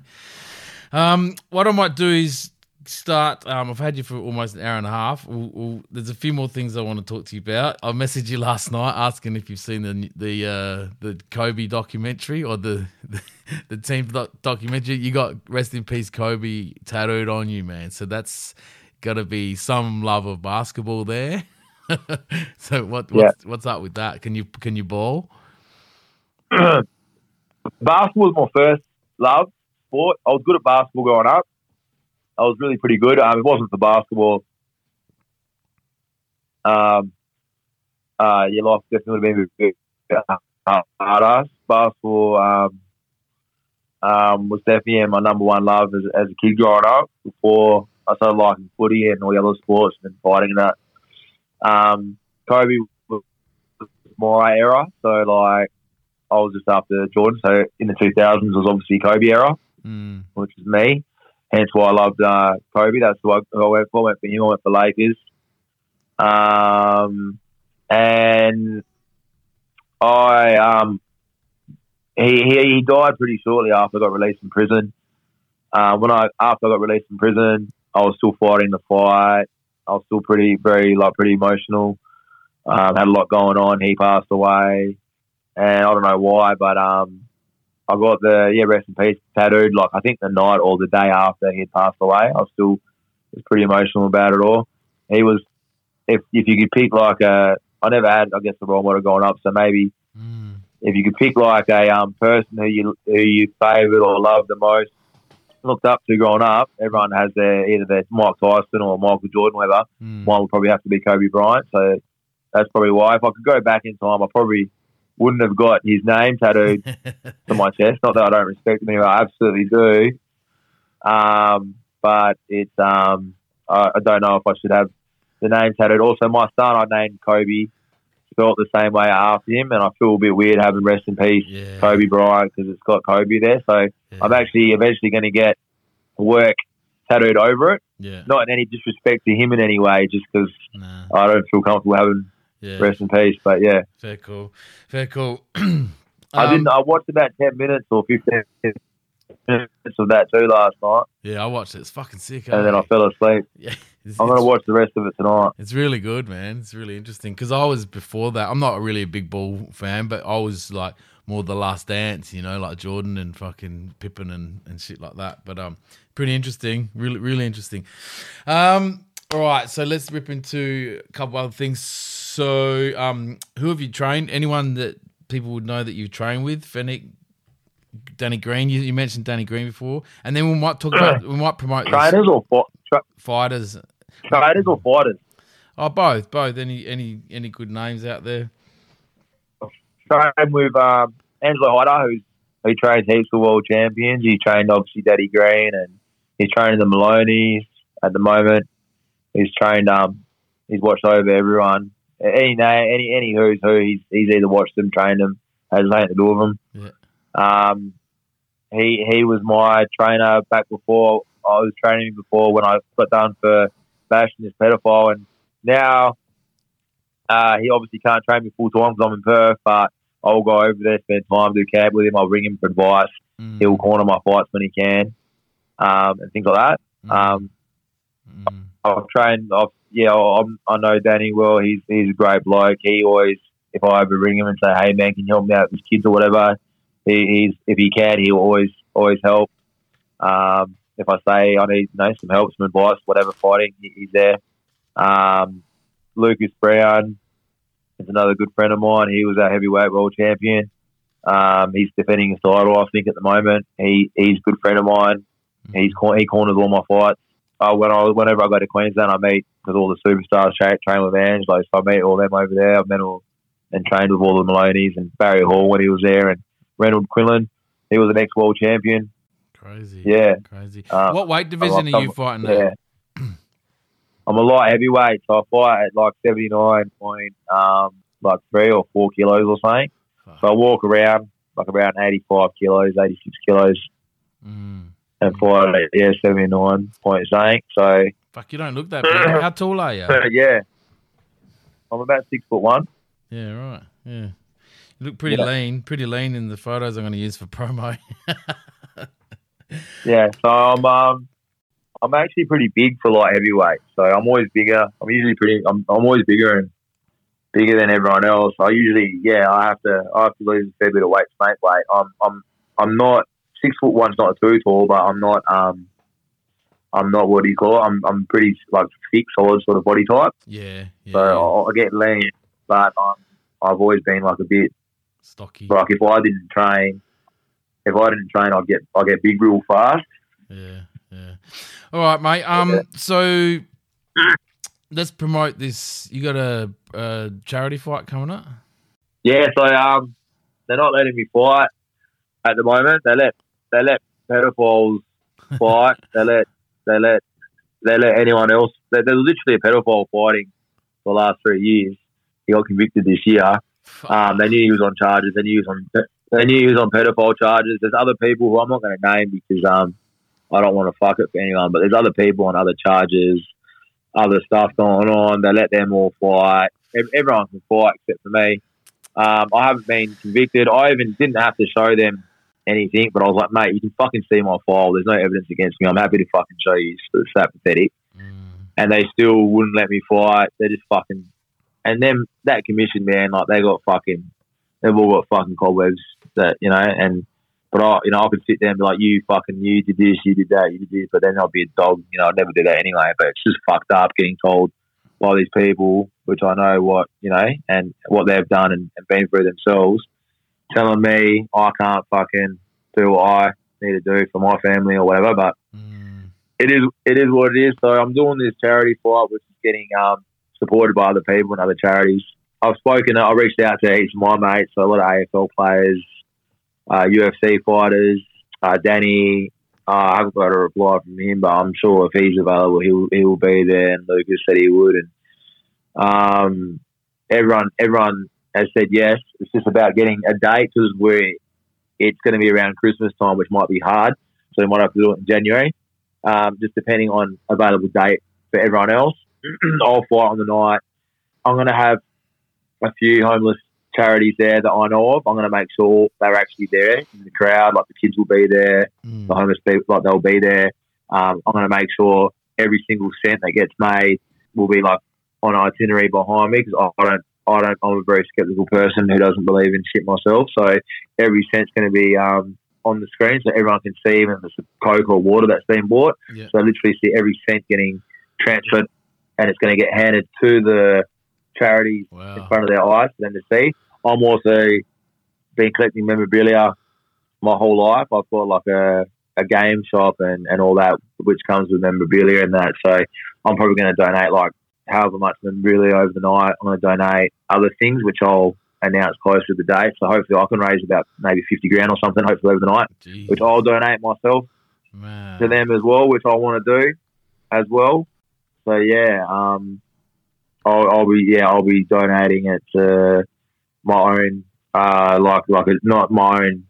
Um, what I might do is start. Um, I've had you for almost an hour and a half. We'll, we'll, there's a few more things I want to talk to you about. I messaged you last night asking if you've seen the the uh, the Kobe documentary or the the, the team doc- documentary. You got rest in peace Kobe tattooed on you, man. So that's got to be some love of basketball there. so what what's, what's up with that? Can you can you ball? basketball was my first love sport. I was good at basketball growing up. I was really pretty good. Um, it wasn't for basketball. Um, uh, your life definitely would have been a bit uh, harder. Basketball um, um, was definitely my number one love as, as a kid growing up. Before I started liking footy and all the other sports and fighting and that. Um, Kobe was my era, so like I was just after Jordan. So in the 2000s was obviously Kobe era Mm. which is me. Hence why I loved uh, Kobe. That's who I went for. I went for him. I went for Lakers. Um, and I um, he, he he died pretty shortly after I got released from prison. Uh, when I after I got released from prison, I was still fighting the fight. I was still pretty very like pretty emotional. Um, had a lot going on. He passed away, and I don't know why, but um, I got the yeah rest in peace tattooed like I think the night or the day after he had passed away. I was still was pretty emotional about it all. He was if if you could pick like a I never had I guess the role model growing up, so maybe Mm. if you could pick like a um person who you who you favoured or loved the most, looked up to growing up, everyone has their either their Mike Tyson or Michael Jordan, whatever. Mm. Mine would probably have to be Kobe Bryant. So that's probably why. If I could go back in time, I probably wouldn't have got his name tattooed to my chest. Not that I don't respect him, I absolutely do. Um, but it's um, I, I don't know if I should have the name tattooed. Also, my son I named Kobe, spelled the same way after him, and I feel a bit weird having rest in peace yeah. Kobe Bryant because it's got Kobe there. So yeah. I'm actually eventually going to get work tattooed over it. yeah. Not in any disrespect to him in any way, just because Nah. I don't feel comfortable having Yeah. rest in peace. But yeah, Fair cool. Fair cool. I Um, didn't. I watched about ten minutes or fifteen minutes of that too last night, Yeah, I watched it. It's fucking sick. and then I eh? fell asleep. Yeah. I'm going to watch the rest of it tonight. It's really good, man. It's really interesting because I was before that. I'm not really a big ball fan, but I was like more the Last Dance, you know, like Jordan and fucking Pippen and, and shit like that. But um, pretty interesting. Really, really interesting. Um, all right, so let's rip into a couple other things. So, um, who have you trained? Anyone that people would know that you train with? Fennec, Danny Green. You, you mentioned Danny Green before, and then we might talk about we might promote Trainers or fi- tra- fighters. traders or fighters? Oh, both, both. Any, any, any good names out there? Trained with um, Angelo Hyder, who's who trains heaps of world champions. He trained obviously Danny Green, and he's training the Moloneys at the moment. He's trained um, he's watched over everyone. Any any any who's who, he's he's either watched them, trained them, has nothing to do with them. Yeah. Um, he he was my trainer back before I was training him before when I got done for bashing this pedophile, and now uh, he obviously can't train me full time because I'm in Perth, but I'll go over there, spend time, do camp with him. I'll ring him for advice. Mm, He'll corner my fights when he can, um, and things like that. mm, Um, mm, I've trained. I've, yeah, I'm, I know Danny well. He's he's a great bloke. He always, if I ever ring him and say, "Hey man, can you help me out with kids or whatever?" He, he's if he can, he'll always always help. Um, if I say I need you know, some help, some advice, whatever fighting, he, he's there. Um, Lucas Browne is another good friend of mine. He was our heavyweight world champion. Um, he's defending his title, I think, at the moment. He he's a good friend of mine. He's he corners all my fights. Uh, when I whenever I go to Queensland, I meet because all the superstars tra- train with Angelo, so I meet all them over there. I've met all and trained with all the Moloneys and Barry Hall when he was there, and Renold Quinlan. He was an ex world champion. crazy. Yeah. Crazy. Uh, what weight division I are you love- fighting Yeah. at? I'm a light heavyweight, so I fight at like 79 point, um, like three or four kilos or something. So I walk around like around 85 kilos, 86 kilos, Mm. And at yeah 79 point something. So Fuck, you don't look that big. How tall are you? yeah, I'm about six foot one. Yeah, right. Yeah. You look pretty Yeah. lean, pretty lean in the photos I'm going to use for promo. Yeah, so I'm um, I'm actually pretty big for light heavyweight. So I'm always bigger. I'm usually pretty. I'm, I'm always bigger and bigger than everyone else. I usually yeah, I have to I have to lose a fair bit of weight to make weight. I'm I'm I'm not six foot one's not too tall, but I'm not um. I'm not what do you call it? I'm I'm pretty like thick, solid sort of body type. yeah, yeah. So I, I get lean, but I'm, I've always been like a bit Stocky. like if I didn't train, if I didn't train, I'd get I get big real fast. Yeah, Yeah. All right, mate. Um, so let's promote this. You got a, a charity fight coming up? Yeah, so um, they're not letting me fight at the moment. They let they let pedophiles fight. they let they let they let anyone else. There- There's literally a pedophile fighting for the last three years. He got convicted this year. Um, they knew he was on charges. They knew he was on. They knew he was on pedophile charges. There's other people who I'm not going to name because um, I don't want to fuck it for anyone. But there's other people on other charges, other stuff going on. They let them all fight. Ev- Everyone can fight except for me. Um, I haven't been convicted. I even didn't have to show them anything, but I was like, mate, you can fucking see my file. There's no evidence against me. I'm happy to fucking show you. It's that pathetic. Mm. And they still wouldn't let me fight. They're just fucking. And then that commission, man, like they got fucking. They've all got fucking cobwebs that you know, and but I, you know, I could sit there and be like, you fucking, you did this, you did that, you did this, but then I'll be a dog. You know, I'd never do that anyway. But it's just fucked up getting told by these people, which I know what you know, and what they've done and, and been through themselves, telling me I can't fucking do what I need to do for my family or whatever. But Mm. it is it is what it is. So I'm doing this charity fight, which is getting um, supported by other people and other charities. I've spoken. I reached out to each of my mates, so a lot of AFL players, uh, UFC fighters, uh, Danny. Uh, I haven't got a reply from him, but I'm sure if he's available, he will, he will be there. And Lucas said he would, and um, everyone everyone has said yes. It's just about getting a date because we're it's going to be around Christmas time, which might be hard. So we might have to do it in January, um, just depending on available date for everyone else. I'll fight on the night. I'm going to have a few homeless charities there that I know of. I'm going to make sure they're actually there in the crowd. Like the kids will be there, the Mm. homeless people, like they'll be there. Um, I'm going to make sure every single cent that gets made will be like on itinerary behind me because I, I don't. I don't. I'm a very skeptical person who doesn't believe in shit myself. So every cent's going to be um, on the screen so everyone can see, even if it's Coke or water that's being bought. Yeah. So I literally see every cent getting transferred, and it's going to get handed to the charities in front of their eyes for them to see. I'm also been collecting memorabilia my whole life. I've got like a, a game shop and, and all that, which comes with memorabilia and that. So I'm probably going to donate like however much memorabilia over the night. I'm going to donate other things, which I'll announce closer to the date. So hopefully I can raise about maybe 50 grand or something, hopefully over the night, Jeez, which I'll donate myself man. to them as well, which I want to do as well. So yeah, um, I'll, I'll be yeah I'll be donating it to my own uh, like like a, not my own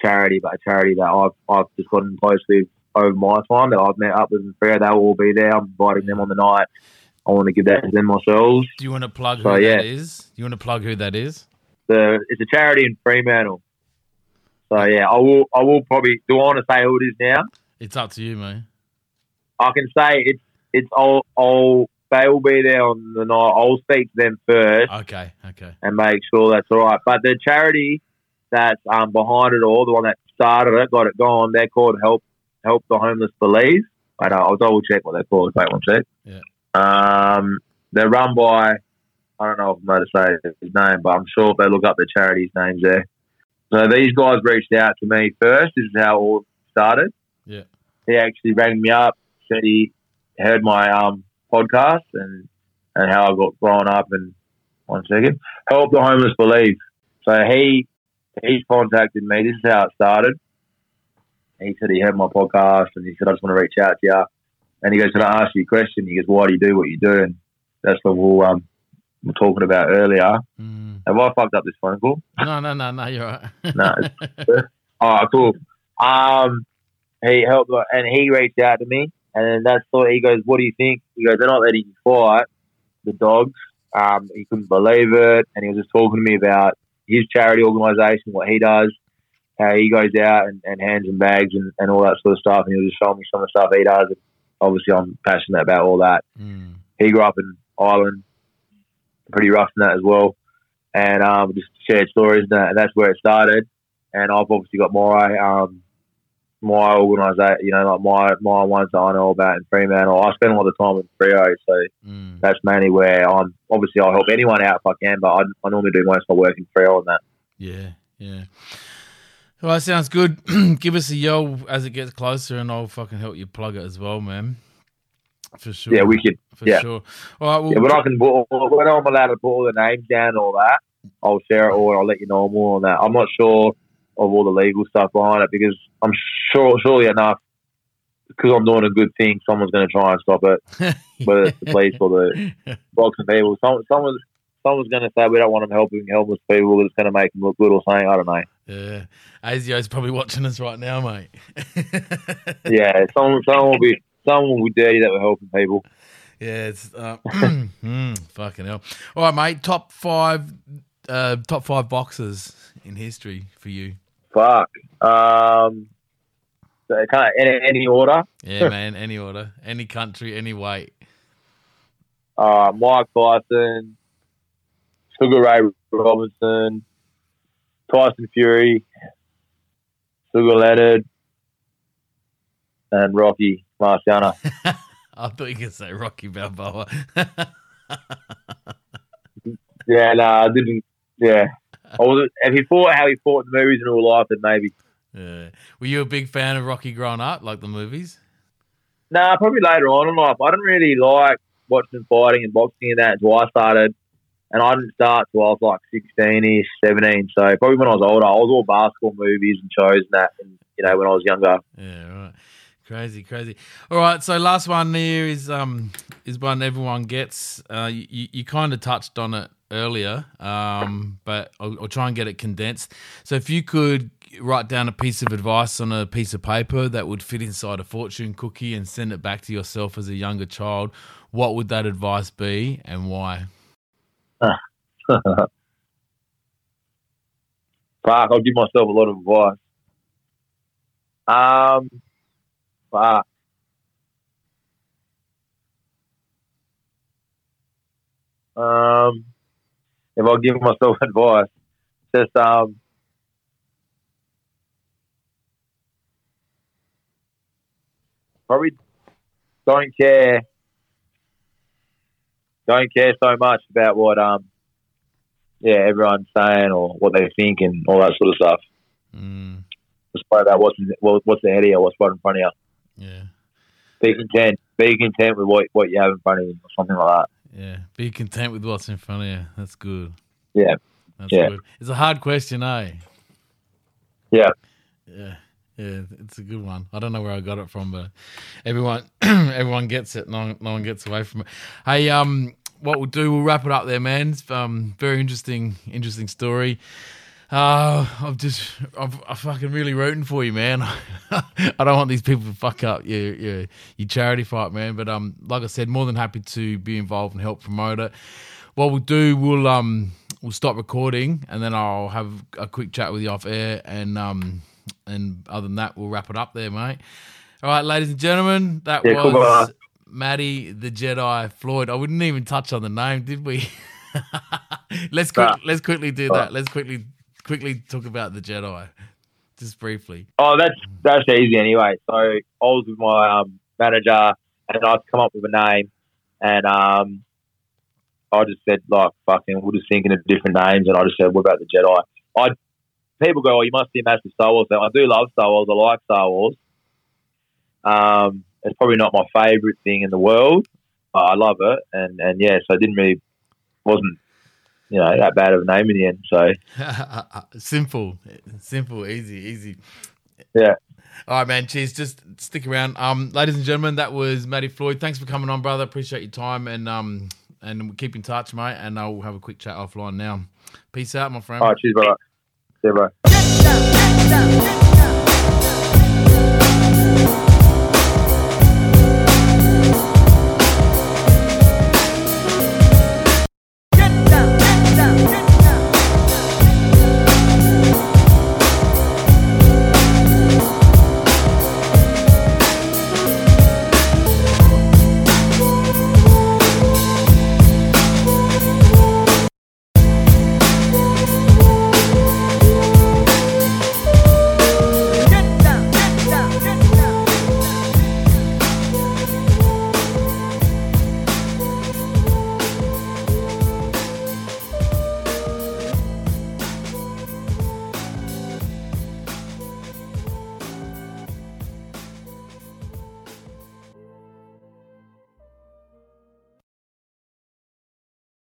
charity, but a charity that I've I've just gotten close with over my time that I've met up with in Freo. They'll all be there. I'm inviting them on the night. I want to give that to them myself. Do you want to plug who So, yeah. that is? Do you want to plug who that is? The it's a charity in Fremantle. So yeah, I will I will probably do I want to say who it is now? It's up to you, mate. I can say it's it's I'll, I'll they will be there on the night. I'll speak to them first Okay, okay. and make sure that's all right. But the charity that's um, behind it all, the one that started it, got it going, they're called Help Help the Homeless Believe. I know, I'll double check what they're called. Wait one sec. Yeah. Um, they're run by I don't know if I'm allowed to say his name, but I'm sure if they look up the charity's names there. So these guys reached out to me first. This is how it all started. Yeah. He actually rang me up, said he heard my um, podcast and and how I got grown up. And one second, help the homeless believe. So he he contacted me. This is how it started. He said he heard my podcast and he said I just want to reach out to you. And he goes, "Can I ask you a question?" He goes, "Why do you do what you do?" And that's what we'll, um, we're talking about earlier. Mm. Have I fucked up this phone call? No, no, no, no. You're right. No. Oh, cool. Um, he helped, and he reached out to me, and then that's what he goes. What do you think? He goes, they're not letting you fight the dogs. Um, he couldn't believe it, and he was just talking to me about his charity organisation, what he does, how he goes out and, and hands and bags and, and all that sort of stuff. And he was just showing me some of the stuff he does. And obviously, I'm passionate about all that Mm. he grew up in Ireland, pretty rough in that as well, and um, just shared stories and, that, and that's where it started. And I've obviously got my um, my organisation, you know, like my my ones that I know about in Fremantle. I spend a lot of time in Freo, so Mm. that's mainly where I'm. Obviously, I'll help anyone out if I can, but I, I normally do most of my work in Freo and that. Yeah, yeah. All right, sounds good. Give us a yell as it gets closer, and I'll fucking help you plug it as well, man. For sure. Yeah, we could. For yeah. sure. All right. Well, Yeah, but I can put, when I'm allowed to put all the names down and all that, I'll share it or I'll let you know more on that. I'm not sure of all the legal stuff behind it because I'm sure, surely enough, because I'm doing a good thing, someone's going to try and stop it, whether it's the police or the boxing people. Some, someone's someone's going to say we don't want them helping homeless people. It's going to make them look good or something. I don't know. Yeah. ASIO's probably watching us right now, mate. Yeah, someone someone will be someone will be dirty that we're helping people. Yeah, it's uh, mm, fucking hell. All right, mate. Top five, uh, top five boxers in history for you. Fuck. Um, so kind of any, any order. Yeah, man. Any order, any country, any weight. uh, Mike Tyson, Sugar Ray Robinson, Tyson Fury, Sugar Leonard, and Rocky Marciano. I thought you could say Rocky Balboa. yeah, no, I didn't. Yeah, I was. If he fought how he fought in the movies in real life, then maybe. yeah. Were you a big fan of Rocky growing up, like the movies? Nah, probably later on in life. I didn't really like watching fighting and boxing and that until I started. And I didn't start till I was like 16 ish, 17. So probably when I was older, I was all basketball movies and shows and that, and, you know, when I was younger. Yeah, right. Crazy, crazy. All right, so last one here is um is one everyone gets. Uh, you you kind of touched on it earlier, um, but I'll, I'll try and get it condensed. So if you could write down a piece of advice on a piece of paper that would fit inside a fortune cookie and send it back to yourself as a younger child, what would that advice be and why? Fuck, I'll give myself a lot of advice. Um, fuck. Um, if I give myself advice, just um, probably don't care, don't care so much about what um yeah, everyone's saying or what they think and all that sort of stuff. Mm, Just worry about what's what's ahead of you, what's right in front of you. yeah, Be content. Be content with what, what you have in front of you, or something like that. yeah. Be content with what's in front of you. That's good. Yeah, That's Yeah. good. It's a hard question, eh? yeah. Yeah, yeah, it's a good one. I don't know where I got it from, but everyone, everyone gets it. No, one- no one gets away from it. Hey, um, what we'll do, we'll wrap it up there, man. Um, very interesting, interesting story. Uh, I'm just, I'm, I'm fucking really rooting for you, man. I don't want these people to fuck up your, your, your charity fight, man. But um, like I said, more than happy to be involved and help promote it. What we'll do, we'll um, we'll stop recording, and then I'll have a quick chat with you off air, and um, and other than that, we'll wrap it up there, mate. All right, ladies and gentlemen, that Yeah, was brother. Matty the Jedi Floyd. I wouldn't even touch on the name, did we? let's quick, Nah. let's quickly do that. Let's quickly quickly talk about the Jedi, just briefly. Oh, that's that's easy anyway. So I was with my um, manager, and I'd come up with a name, and um, I just said like fucking, we're just thinking of different names, and I just said, what about the Jedi? I people go, oh, you must be a massive Star Wars fan. I do love Star Wars. I like Star Wars. Um, it's probably not my favorite thing in the world. but I love it, and and yeah, so it didn't really wasn't you know that bad of a name in the end. So simple, simple, easy, easy. yeah, All right, man. Cheers. Just stick around. Um, ladies and gentlemen, that was Matty Floyd. Thanks for coming on, brother. Appreciate your time and um and we'll keep in touch, mate. And I'll have a quick chat offline now. Peace out, my friend. all right, cheers, brother. See you, bro. Get down,